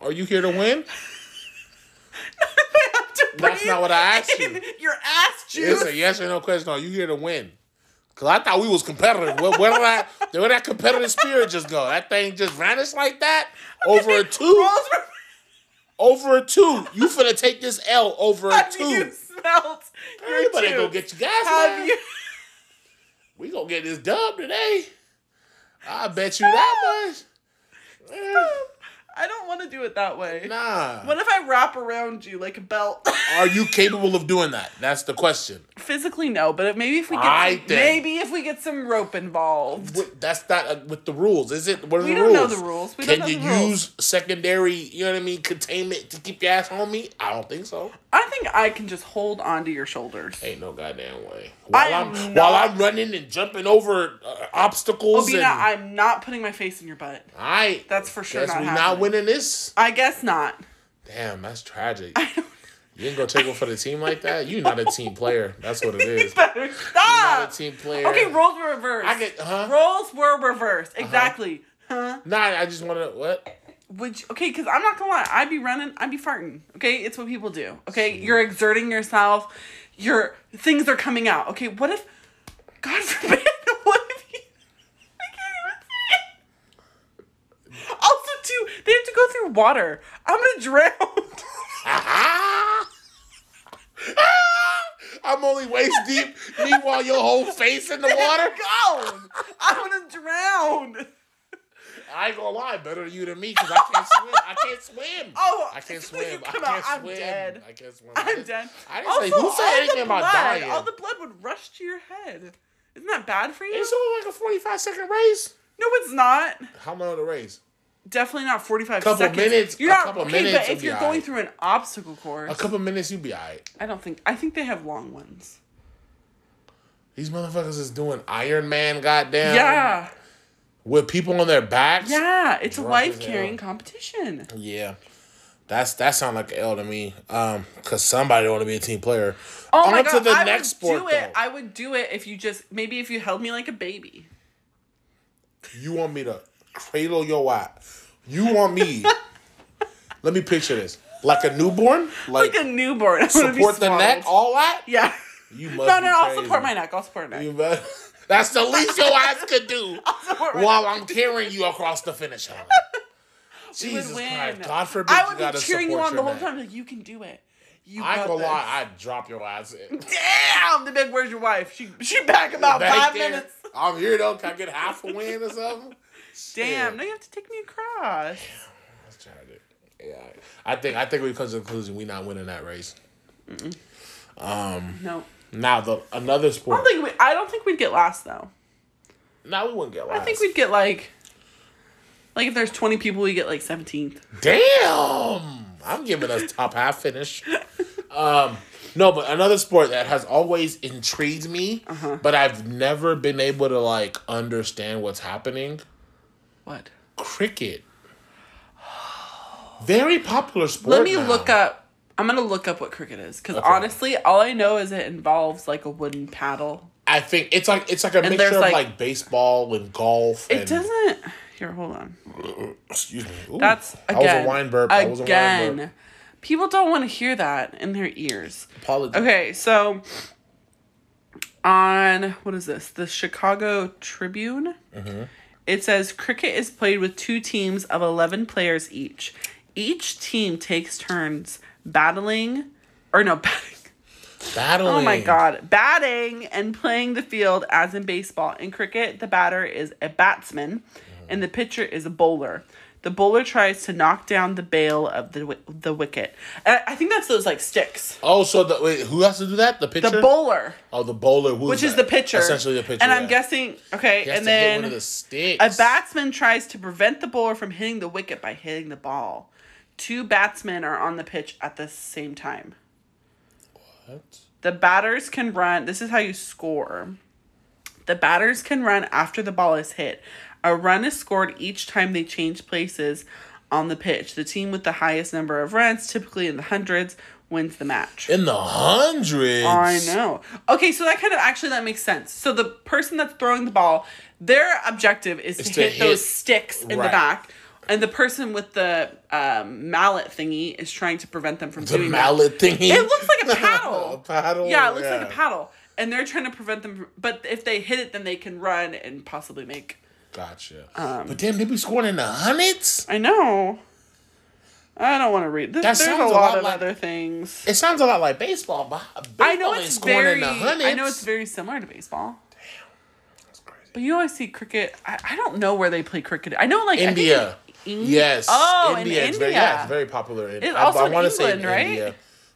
Are you here to win? To That's not what I asked you. Your ass juice. It's a yes or no question. Are you here to win? Cause I thought we was competitive. Where, where did that where that competitive spirit just go? That thing just vanished like that over a two. Over a two. You finna take this L over a Have you two. smelled your You better go get your gas. Have man. you? We gonna get this dub today. I bet you that much. I don't want to do it that way. Nah. What if I wrap around you like a belt? Are you capable of doing that? That's the question. Physically, no, but if, maybe if we get Aight some, then. maybe if we get some rope involved. That's not uh, with the rules, is it? What are We the don't rules? know the rules. We Can don't know you the rules. use secondary, you know what I mean, containment to keep your ass on me? I don't think so. I think I can just hold onto your shoulders. Ain't no goddamn way. I While am I'm not- while I'm running and jumping over uh, obstacles Obinna, and I'm not putting my face in your butt. I That's for sure guess not we happening. Winning this. I guess not. Damn, that's tragic. You ain't gonna take one for the team like that. You're not a team player. That's what it is. You better You're not a team player. Okay, roles were reversed. I get huh? roles were reversed. Uh-huh. Exactly. Huh? Nah, I just wanna what? Would you, okay, because I'm not gonna lie, I'd be running, I'd be farting. Okay, it's what people do. Okay, you're exerting yourself. Your things are coming out. Okay, what if, God forbid, what if you? I can't even say. it. Also, too, they have to go through water. I'm gonna drown. I'm only waist deep. Meanwhile, your whole face in the water. Go. I'm gonna drown. I ain't gonna lie, better you than me because I can't swim. I can't swim. Oh, I can't swim. I can't out. I'm swim. dead. I can't swim. I'm dead. I didn't say who said all anything the about blood, dying. All the blood would rush to your head. Isn't that bad for you? It's only like a 45 second race. no, it's not. How long of the race? Definitely not 45 Couple seconds. minutes- You're a not couple okay, minutes but if you're going alright. through an obstacle course, A couple minutes, you'd be alright. I don't think I think they have long ones. These motherfuckers is doing Iron Man, goddamn. yeah. With people on their backs. Yeah, it's a life carrying competition. Yeah. That's that sound like L to me. Um, cause somebody want to be a team player. Oh my On to god, the I next would sport do it. though. I would do it if you just maybe if you held me like a baby. You want me to cradle your wife? You want me? let me picture this. Like a newborn, like, Like a newborn. I support the neck, all that. Yeah. You must. No, no, no, I'll support my neck. I'll support my neck. You bet. That's the least your ass could do while I'm carrying you across the finish line. Jesus win. Christ! God forbid I would be cheering you on the whole neck. time. Like you can do it. You I ain't gonna this. lie, I'd drop your ass in. Damn, the big where's your wife? She she back about Back five there. minutes. I'm here though. Can I get half a win or something? Damn, now you have to take me across. That's tragic. Yeah, I think I think we come to the conclusion we not winning that race. No. Now the another sport. I don't think we I don't think we'd get last though. now we wouldn't get last. I think we'd get like like if there's twenty people we get like seventeenth. Damn! I'm giving us top half finish. Um, no, but another sport that has always intrigued me, Uh-huh. but I've never been able to like understand what's happening. What? Cricket. Very popular sport. Let me now. look up I'm gonna look up what cricket is. Because honestly, all I know is it involves like a wooden paddle. I think it's like it's like a mixture of like- like, baseball and golf. It and, doesn't here, hold on. Excuse me. Ooh, That's that again. was a wine burp. That was a wine Again. burp. People don't want to hear that in their ears. Apologies. Okay, so on what is this? The Chicago Tribune. Mm-hmm. It says cricket is played with two teams of 11 players each. Each team takes turns battling or no, batting. Battling. Oh my god, batting and playing the field as in baseball. In cricket, the batter is a batsman and the pitcher is a bowler. The bowler tries to knock down the bail of the the wicket. And I think that's those like sticks. Oh, so the wait, who has to do that? The pitcher. The bowler, Oh, the bowler, which is that? the pitcher, Essentially, the pitcher. And I'm guessing okay, and then one of the sticks. a batsman tries to prevent the bowler from hitting the wicket by hitting the ball. Two batsmen are on the pitch at the same time. What? The batters can run. This is how you score. The batters can run after the ball is hit. A run is scored each time they change places on the pitch. The team with the highest number of runs, typically in the hundreds, wins the match. In the hundreds. I know. Okay, so that kind of actually that makes sense. So the person that's throwing the ball, their objective is to, to hit, hit- those sticks in the back, and the person with the um, mallet thingy is trying to prevent them from The doing mallet thingy. It looks like a paddle. a paddle. Yeah, it looks like a paddle. And they're trying to prevent them. But if they hit it, then they can run and possibly make. Gotcha. Um, but damn, they be scoring in the hundreds. I know. I don't want to read. This, That there's a a lot, lot of like- other things. It sounds a lot like baseball, but I know baseball it's scoring very. in the hundreds. I know it's very similar to baseball. Damn, that's crazy. But you always see cricket. I, I don't know where they play cricket. I know like India. in Yes. Oh, in It's very, India. yeah, it's very popular. In, It's I- also I, in wanna say England, right? India.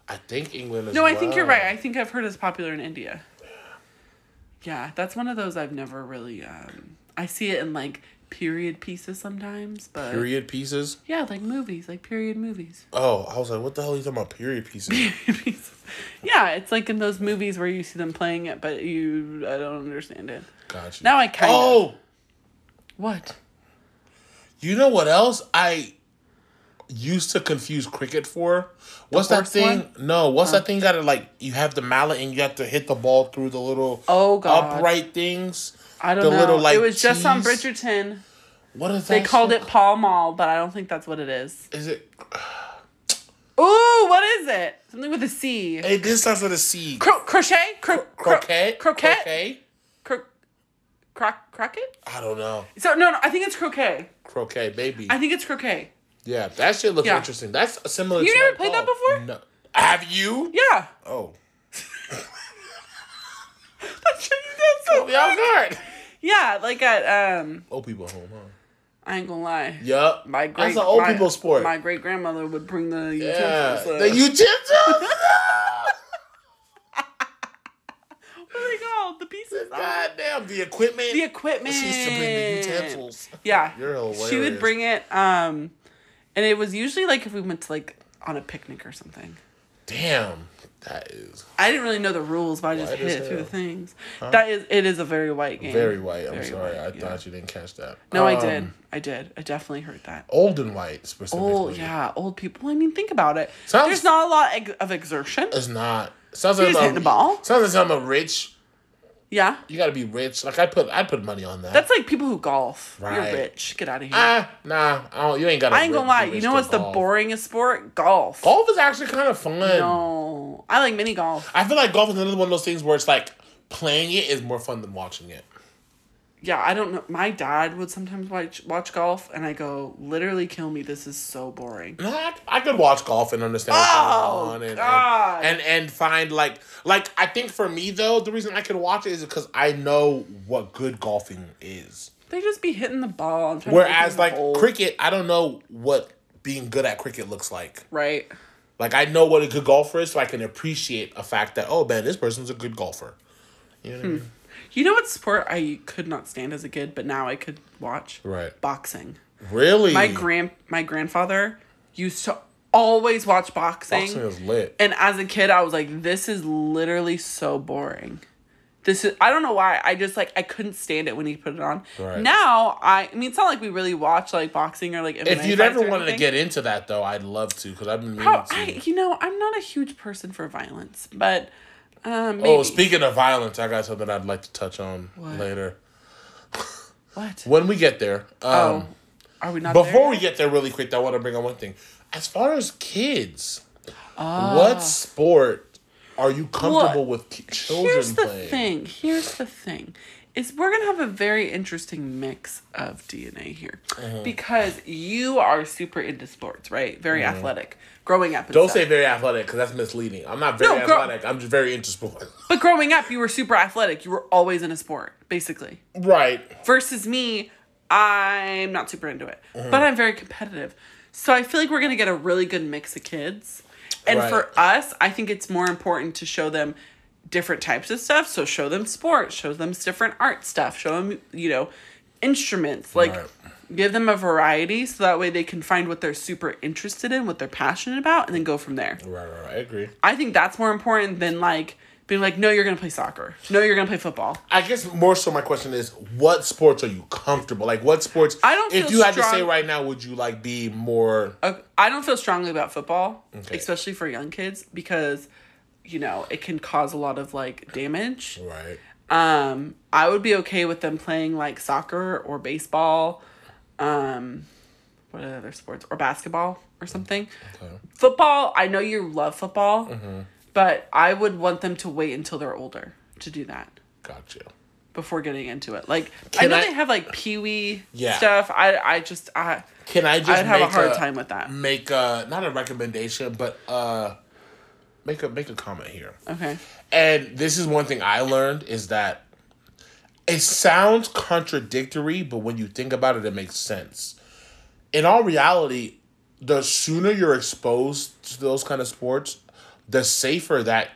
I think England No, I think you're right. I think I've heard it's popular in India. Yeah, that's one of those I've never really. um I see it in like period pieces sometimes, but Period pieces. yeah, like movies, like period movies. Oh, I was like, what the hell are you talking about? Period pieces. yeah, it's like in those movies where you see them playing it, but you I don't understand it. Gotcha. Now I kind of Oh, what? you know what else I used to confuse cricket for? What's that thing? one? No, what's that oh. thing? Got to like you have the mallet and you have to hit the ball through the little Oh god, upright things. I don't the know. little, like, it was just on. Bridgerton. What is that? They called it Pall Mall, but I don't think that's what it is. Is it? Ooh, what is it? Something with a C. Hey, this starts with a C. Cro- crochet? Cro- cro- Croquet. Croquet? Croquet. Cro- croc- croquet? I don't know. So no, no, I think it's croquet. Croquet, baby. I think it's croquet. yeah, that shit looks Yeah. interesting. That's similar. You never played that before? No. Have you? Yeah. Oh. That shit you did so Oh, y'all guard. Yeah, like at um, Old people home, huh? I ain't gonna lie. Yup. My great, That's an old my- people sport. My great grandmother would bring the yeah. utensils. uh, The utensils. what are they called? The pieces. God damn, the equipment. The equipment. She used to bring the utensils. Yeah. You're hilarious. She would bring it, um, and it was usually like if we went to like on a picnic or something. Damn, that is I didn't really know the rules, but I just hit it through the things. That is, it is a very white game. very white. I'm Very sorry, white, I yeah. thought you didn't catch that. No, I Um, did. I did. I definitely heard that. Old and white specifically. Oh yeah, old people. I mean, think about it. Sounds- There's not a lot of exertion. It's not. Sounds like I'm the ball. Sounds like I'm a rich. Yeah, You gotta be rich. Like I put, I put money on that. that's like people who golf. Right. You're rich. Get out of here. ah, nah. I don't, you ain't got. I ain't gonna lie. You know what's the boringest sport? Golf. Golf is actually kind of fun. No, I like mini golf. I feel like golf is another one of those things where it's like playing it is more fun than watching it. Yeah, I don't know. My dad would sometimes watch watch golf, and I go, literally kill me. This is so boring. No, I, I could watch golf and understand what's Oh, going on and, God. and, and and find like like I think for me though the reason I could watch it is because I know what good golfing is. They just be hitting the ball. Whereas like cricket, I don't know what being good at cricket looks like. right? Like I know what a good golfer is, so I can appreciate a fact that oh man, this person's a good golfer. You know what I hmm. mean? You know what sport I could not stand as a kid, but now I could watch? Right. Boxing. Really? My grand my grandfather used to always watch boxing. boxing is lit. And as a kid, I was like, this is literally so boring. This is I don't know why. I just like I couldn't stand it when he put it on. Right. Now I I mean it's not like we really watch like boxing or like MMA If you'd ever wanted to get into that though, I'd love to because I've been meaning Pro- to. I, you know, I'm not a huge person for violence, but um maybe. Oh, speaking of violence, I got something I'd like to touch on What? later what? when we get there. Um, oh, are we not before there we get there, really quick, I want to bring on one thing. As far as kids, Ah. what sport are you comfortable Well, with children Here's the playing? thing. Here's the thing. Is we're gonna have a very interesting mix of DNA here, Uh-huh. because you are super into sports, right? Very athletic, growing up. Don't stuff. say very athletic because that's misleading. I'm not very No, athletic. I'm just very into sports. But growing up, you were super athletic. You were always in a sport, basically. right. Versus me, I'm not super into it, Mm-hmm. but I'm very competitive. So I feel like we're gonna get a really good mix of kids. And Right. for us, I think it's more important to show them different types of stuff. So show them sports, show them different art stuff, show them, you know, instruments. Like Right. give them a variety so that way they can find what they're super interested in, what they're passionate about, and then go from there. Right, right, right. I agree. I think that's more important than like being like, no, you're gonna play soccer. No, you're gonna play football. I guess more so my question is what sports are you comfortable? Like what sports I don't if you had to say right now, would you like be more I don't feel strongly about football, Okay. especially for young kids, because you know it can cause a lot of like damage. right? Um, I would be okay with them playing like soccer or baseball, um, what are other sports or basketball or something. Okay. Football, I know you love football, Mm-hmm. but I would want them to wait until they're older to do that Gotcha. before getting into it. Like I know I- they have like pee wee Yeah. stuff. I I just I Can I just I'd have a hard time with that. Make a not a recommendation, but uh make a make a comment here. Okay. And this is one thing I learned is that it sounds contradictory, but when you think about it, it makes sense. In all reality, the sooner you're exposed to those kind of sports, the safer that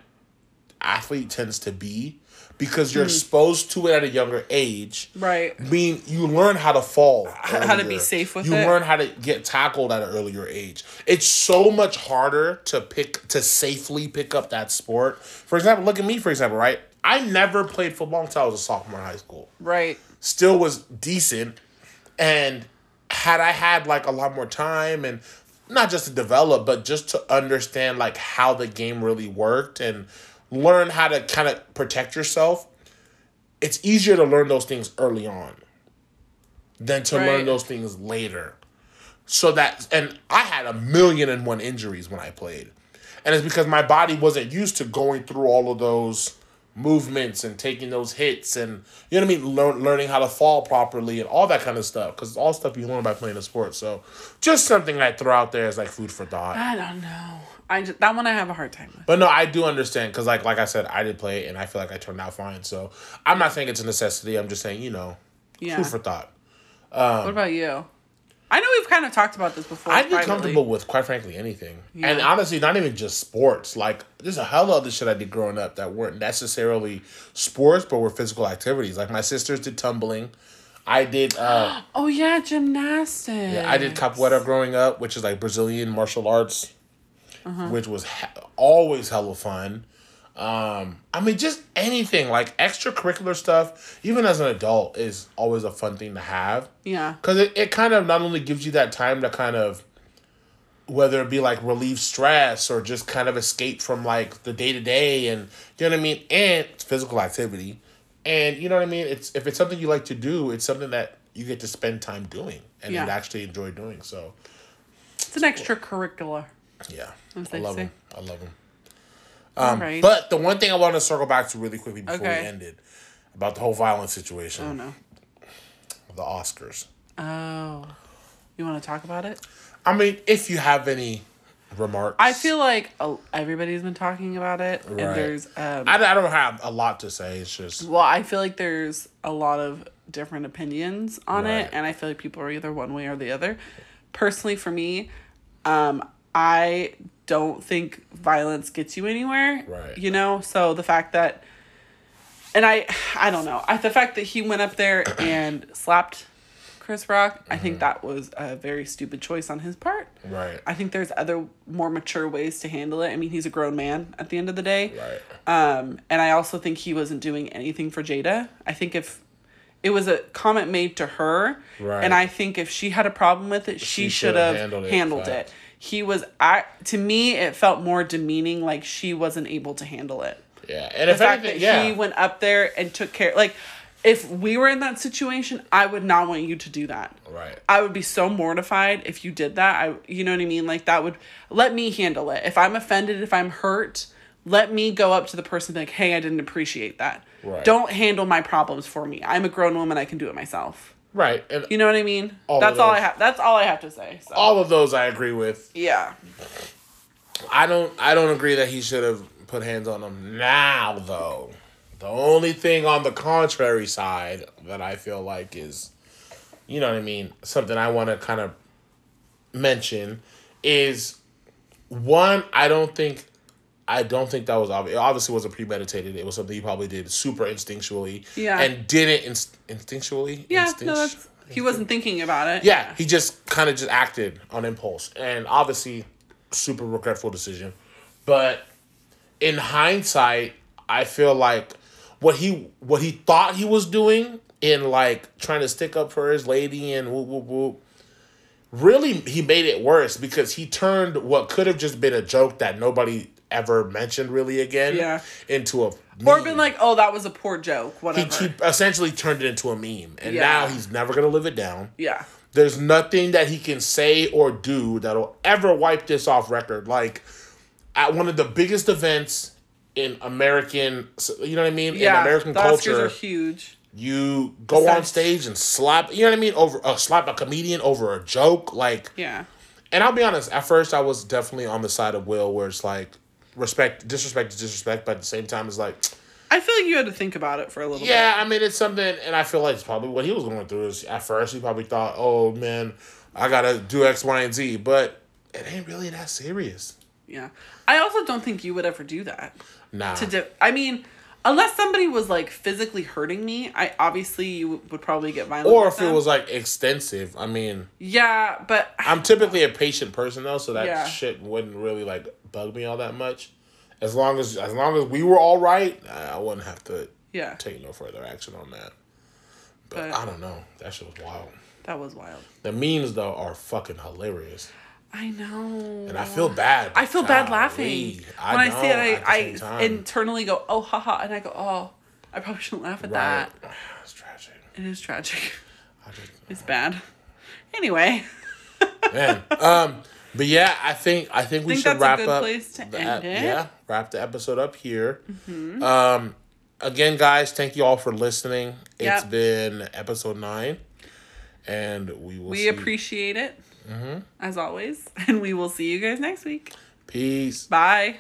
athlete tends to be because you're hmm. exposed to it at a younger age. Right. Mean, you learn how to fall. how to be safe with you it. You learn how to get tackled at an earlier age. It's so much harder to pick to safely pick up that sport. For example, look at me. For example, right? I never played football until I was a sophomore in high school. Right. Still was decent, and had I had like a lot more time and not just to develop, but just to understand like how the game really worked and learn how to kind of protect yourself, it's easier to learn those things early on than to Right. learn those things later. So that and I had a million and one injuries when I played. And it's because my body wasn't used to going through all of those movements and taking those hits and you know what I mean, Learn, learning how to fall properly and all that kind of stuff. Because it's all stuff you learn by playing a sport. So just something I throw out there as like food for thought. I don't know. I just, that one I have a hard time with. But no, I do understand because, like, like I said, I did play it and I feel like I turned out fine. So I'm not saying it's a necessity. I'm just saying, you know, Yeah. food for thought. what about you? I know we've kind of talked about this before. I'd be privately. comfortable with quite frankly anything, and honestly, not even just sports. Like there's a hell of other shit I did growing up that weren't necessarily sports, but were physical activities. Like my sisters did tumbling. I did. uh Oh yeah, gymnastics. Yeah, I did capoeira growing up, which is like Brazilian martial arts, Uh-huh. which was always hella fun. Um, I mean, just anything like extracurricular stuff, even as an adult, is always a fun thing to have. Yeah. Because it, it kind of not only gives you that time to kind of, whether it be like relieve stress or just kind of escape from like the day to day and, you know what I mean? And it's physical activity. And you know what I mean? It's If it's something you like to do, it's something that you get to spend time doing and Yeah. you actually enjoy doing. So, It's an extracurricular. yeah. I love say. them. I love them. Right. Um, But the one thing I want to circle back to really quickly before Okay. we ended about the whole violence situation, oh no. the Oscars. Oh. You want to talk about it? I mean, if you have any remarks, I feel like uh, everybody's been talking about it, Right. and there's um. I, I don't have a lot to say. It's just well, I feel like there's a lot of different opinions on Right. it, and I feel like people are either one way or the other. Personally, for me, um, I don't think violence gets you anywhere. Right. You know, so the fact that, and I, I don't know, I, the fact that he went up there and slapped Chris Rock, I Mm-hmm. think that was a very stupid choice on his part. right, I think there's other more mature ways to handle it. I mean, he's a grown man at the end of the day. right, Um, and I also think he wasn't doing anything for Jada. I think if it was a comment made to her, Right. and I think if she had a problem with it, she, She should have handled handled, it, it. fact. He was, I to me, it felt more demeaning, like she wasn't able to handle it. yeah. And The fact anything, that yeah, he went up there and took care, like, if we were in that situation, I would not want you to do that. right, I would be so mortified if you did that. I you know what I mean? Like that would let me handle it. If I'm offended, if I'm hurt, let me go up to the person and be like, "Hey, I didn't appreciate that." Right. Don't handle my problems for me. I'm a grown woman. I can do it myself. Right. And You know what I mean? All that's all I have. That's all I have to say. So. all of those I agree with. yeah. I don't. I don't agree that he should have put hands on him now, though. The only thing on the contrary side that I feel like is you know what I mean, something I want to kind of mention is one. I don't think. I don't think that was obvious. It obviously wasn't premeditated. It was something he probably did super instinctually. Yeah. And did it inst- instinctually. Yeah, Instinct- no, he wasn't thinking about it. yeah, he just kind of just acted on impulse, and obviously, super regretful decision. But in hindsight, I feel like what he what he thought he was doing in like trying to stick up for his lady and whoop whoop whoop. Really, he made it worse because he turned what could have just been a joke that nobody ever mentioned really again Yeah. into a Or meme. been like, oh, that was a poor joke. he, Whatever. he essentially turned it into a meme, and Yeah. now he's never gonna live it down. yeah. There's nothing that he can say or do that'll ever wipe this off record. Like at one of the biggest events in American, you know what I mean, Yeah. in American the Oscars culture, are huge. you go on stage and slap, you know what I mean, over uh, slap a comedian over a joke, like. Yeah. And I'll be honest, at first I was definitely on the side of Will, where it's like respect, disrespect is disrespect, but at the same time it's like, I feel like you had to think about it for a little yeah, I mean, it's something, and I feel like it's probably what he was going through. Is at first he probably thought, "Oh man, I gotta do X, Y, and Z," but it ain't really that serious. Yeah. I also don't think you would ever do that. Nah, To do, I mean, unless somebody was like physically hurting me, I obviously you would probably get violent. or if it was like extensive. I mean, Yeah, but I'm typically a patient person though, so that Yeah. shit wouldn't really like bug me all that much. As long as as long as we were all right, I wouldn't have to yeah, take no further action on that. But, But- I don't know. That shit was wild. that was wild. The memes though are fucking hilarious, I know. and I feel bad. I feel bad laughing I when I, see it. I, I internally go, "Oh, haha," and I go, "Oh, I probably shouldn't laugh at Right. that." It's tragic. It is tragic. I just, It's bad. Anyway, man. Um, but yeah, I think I think we Think should that's a wrap good up. place to the end it. Mm-hmm. Yeah, wrap the episode up here. Um, again, guys, thank you all for listening. It's been episode nine, and we will. we see. appreciate it as always, and we will see you guys next week. Peace. Bye.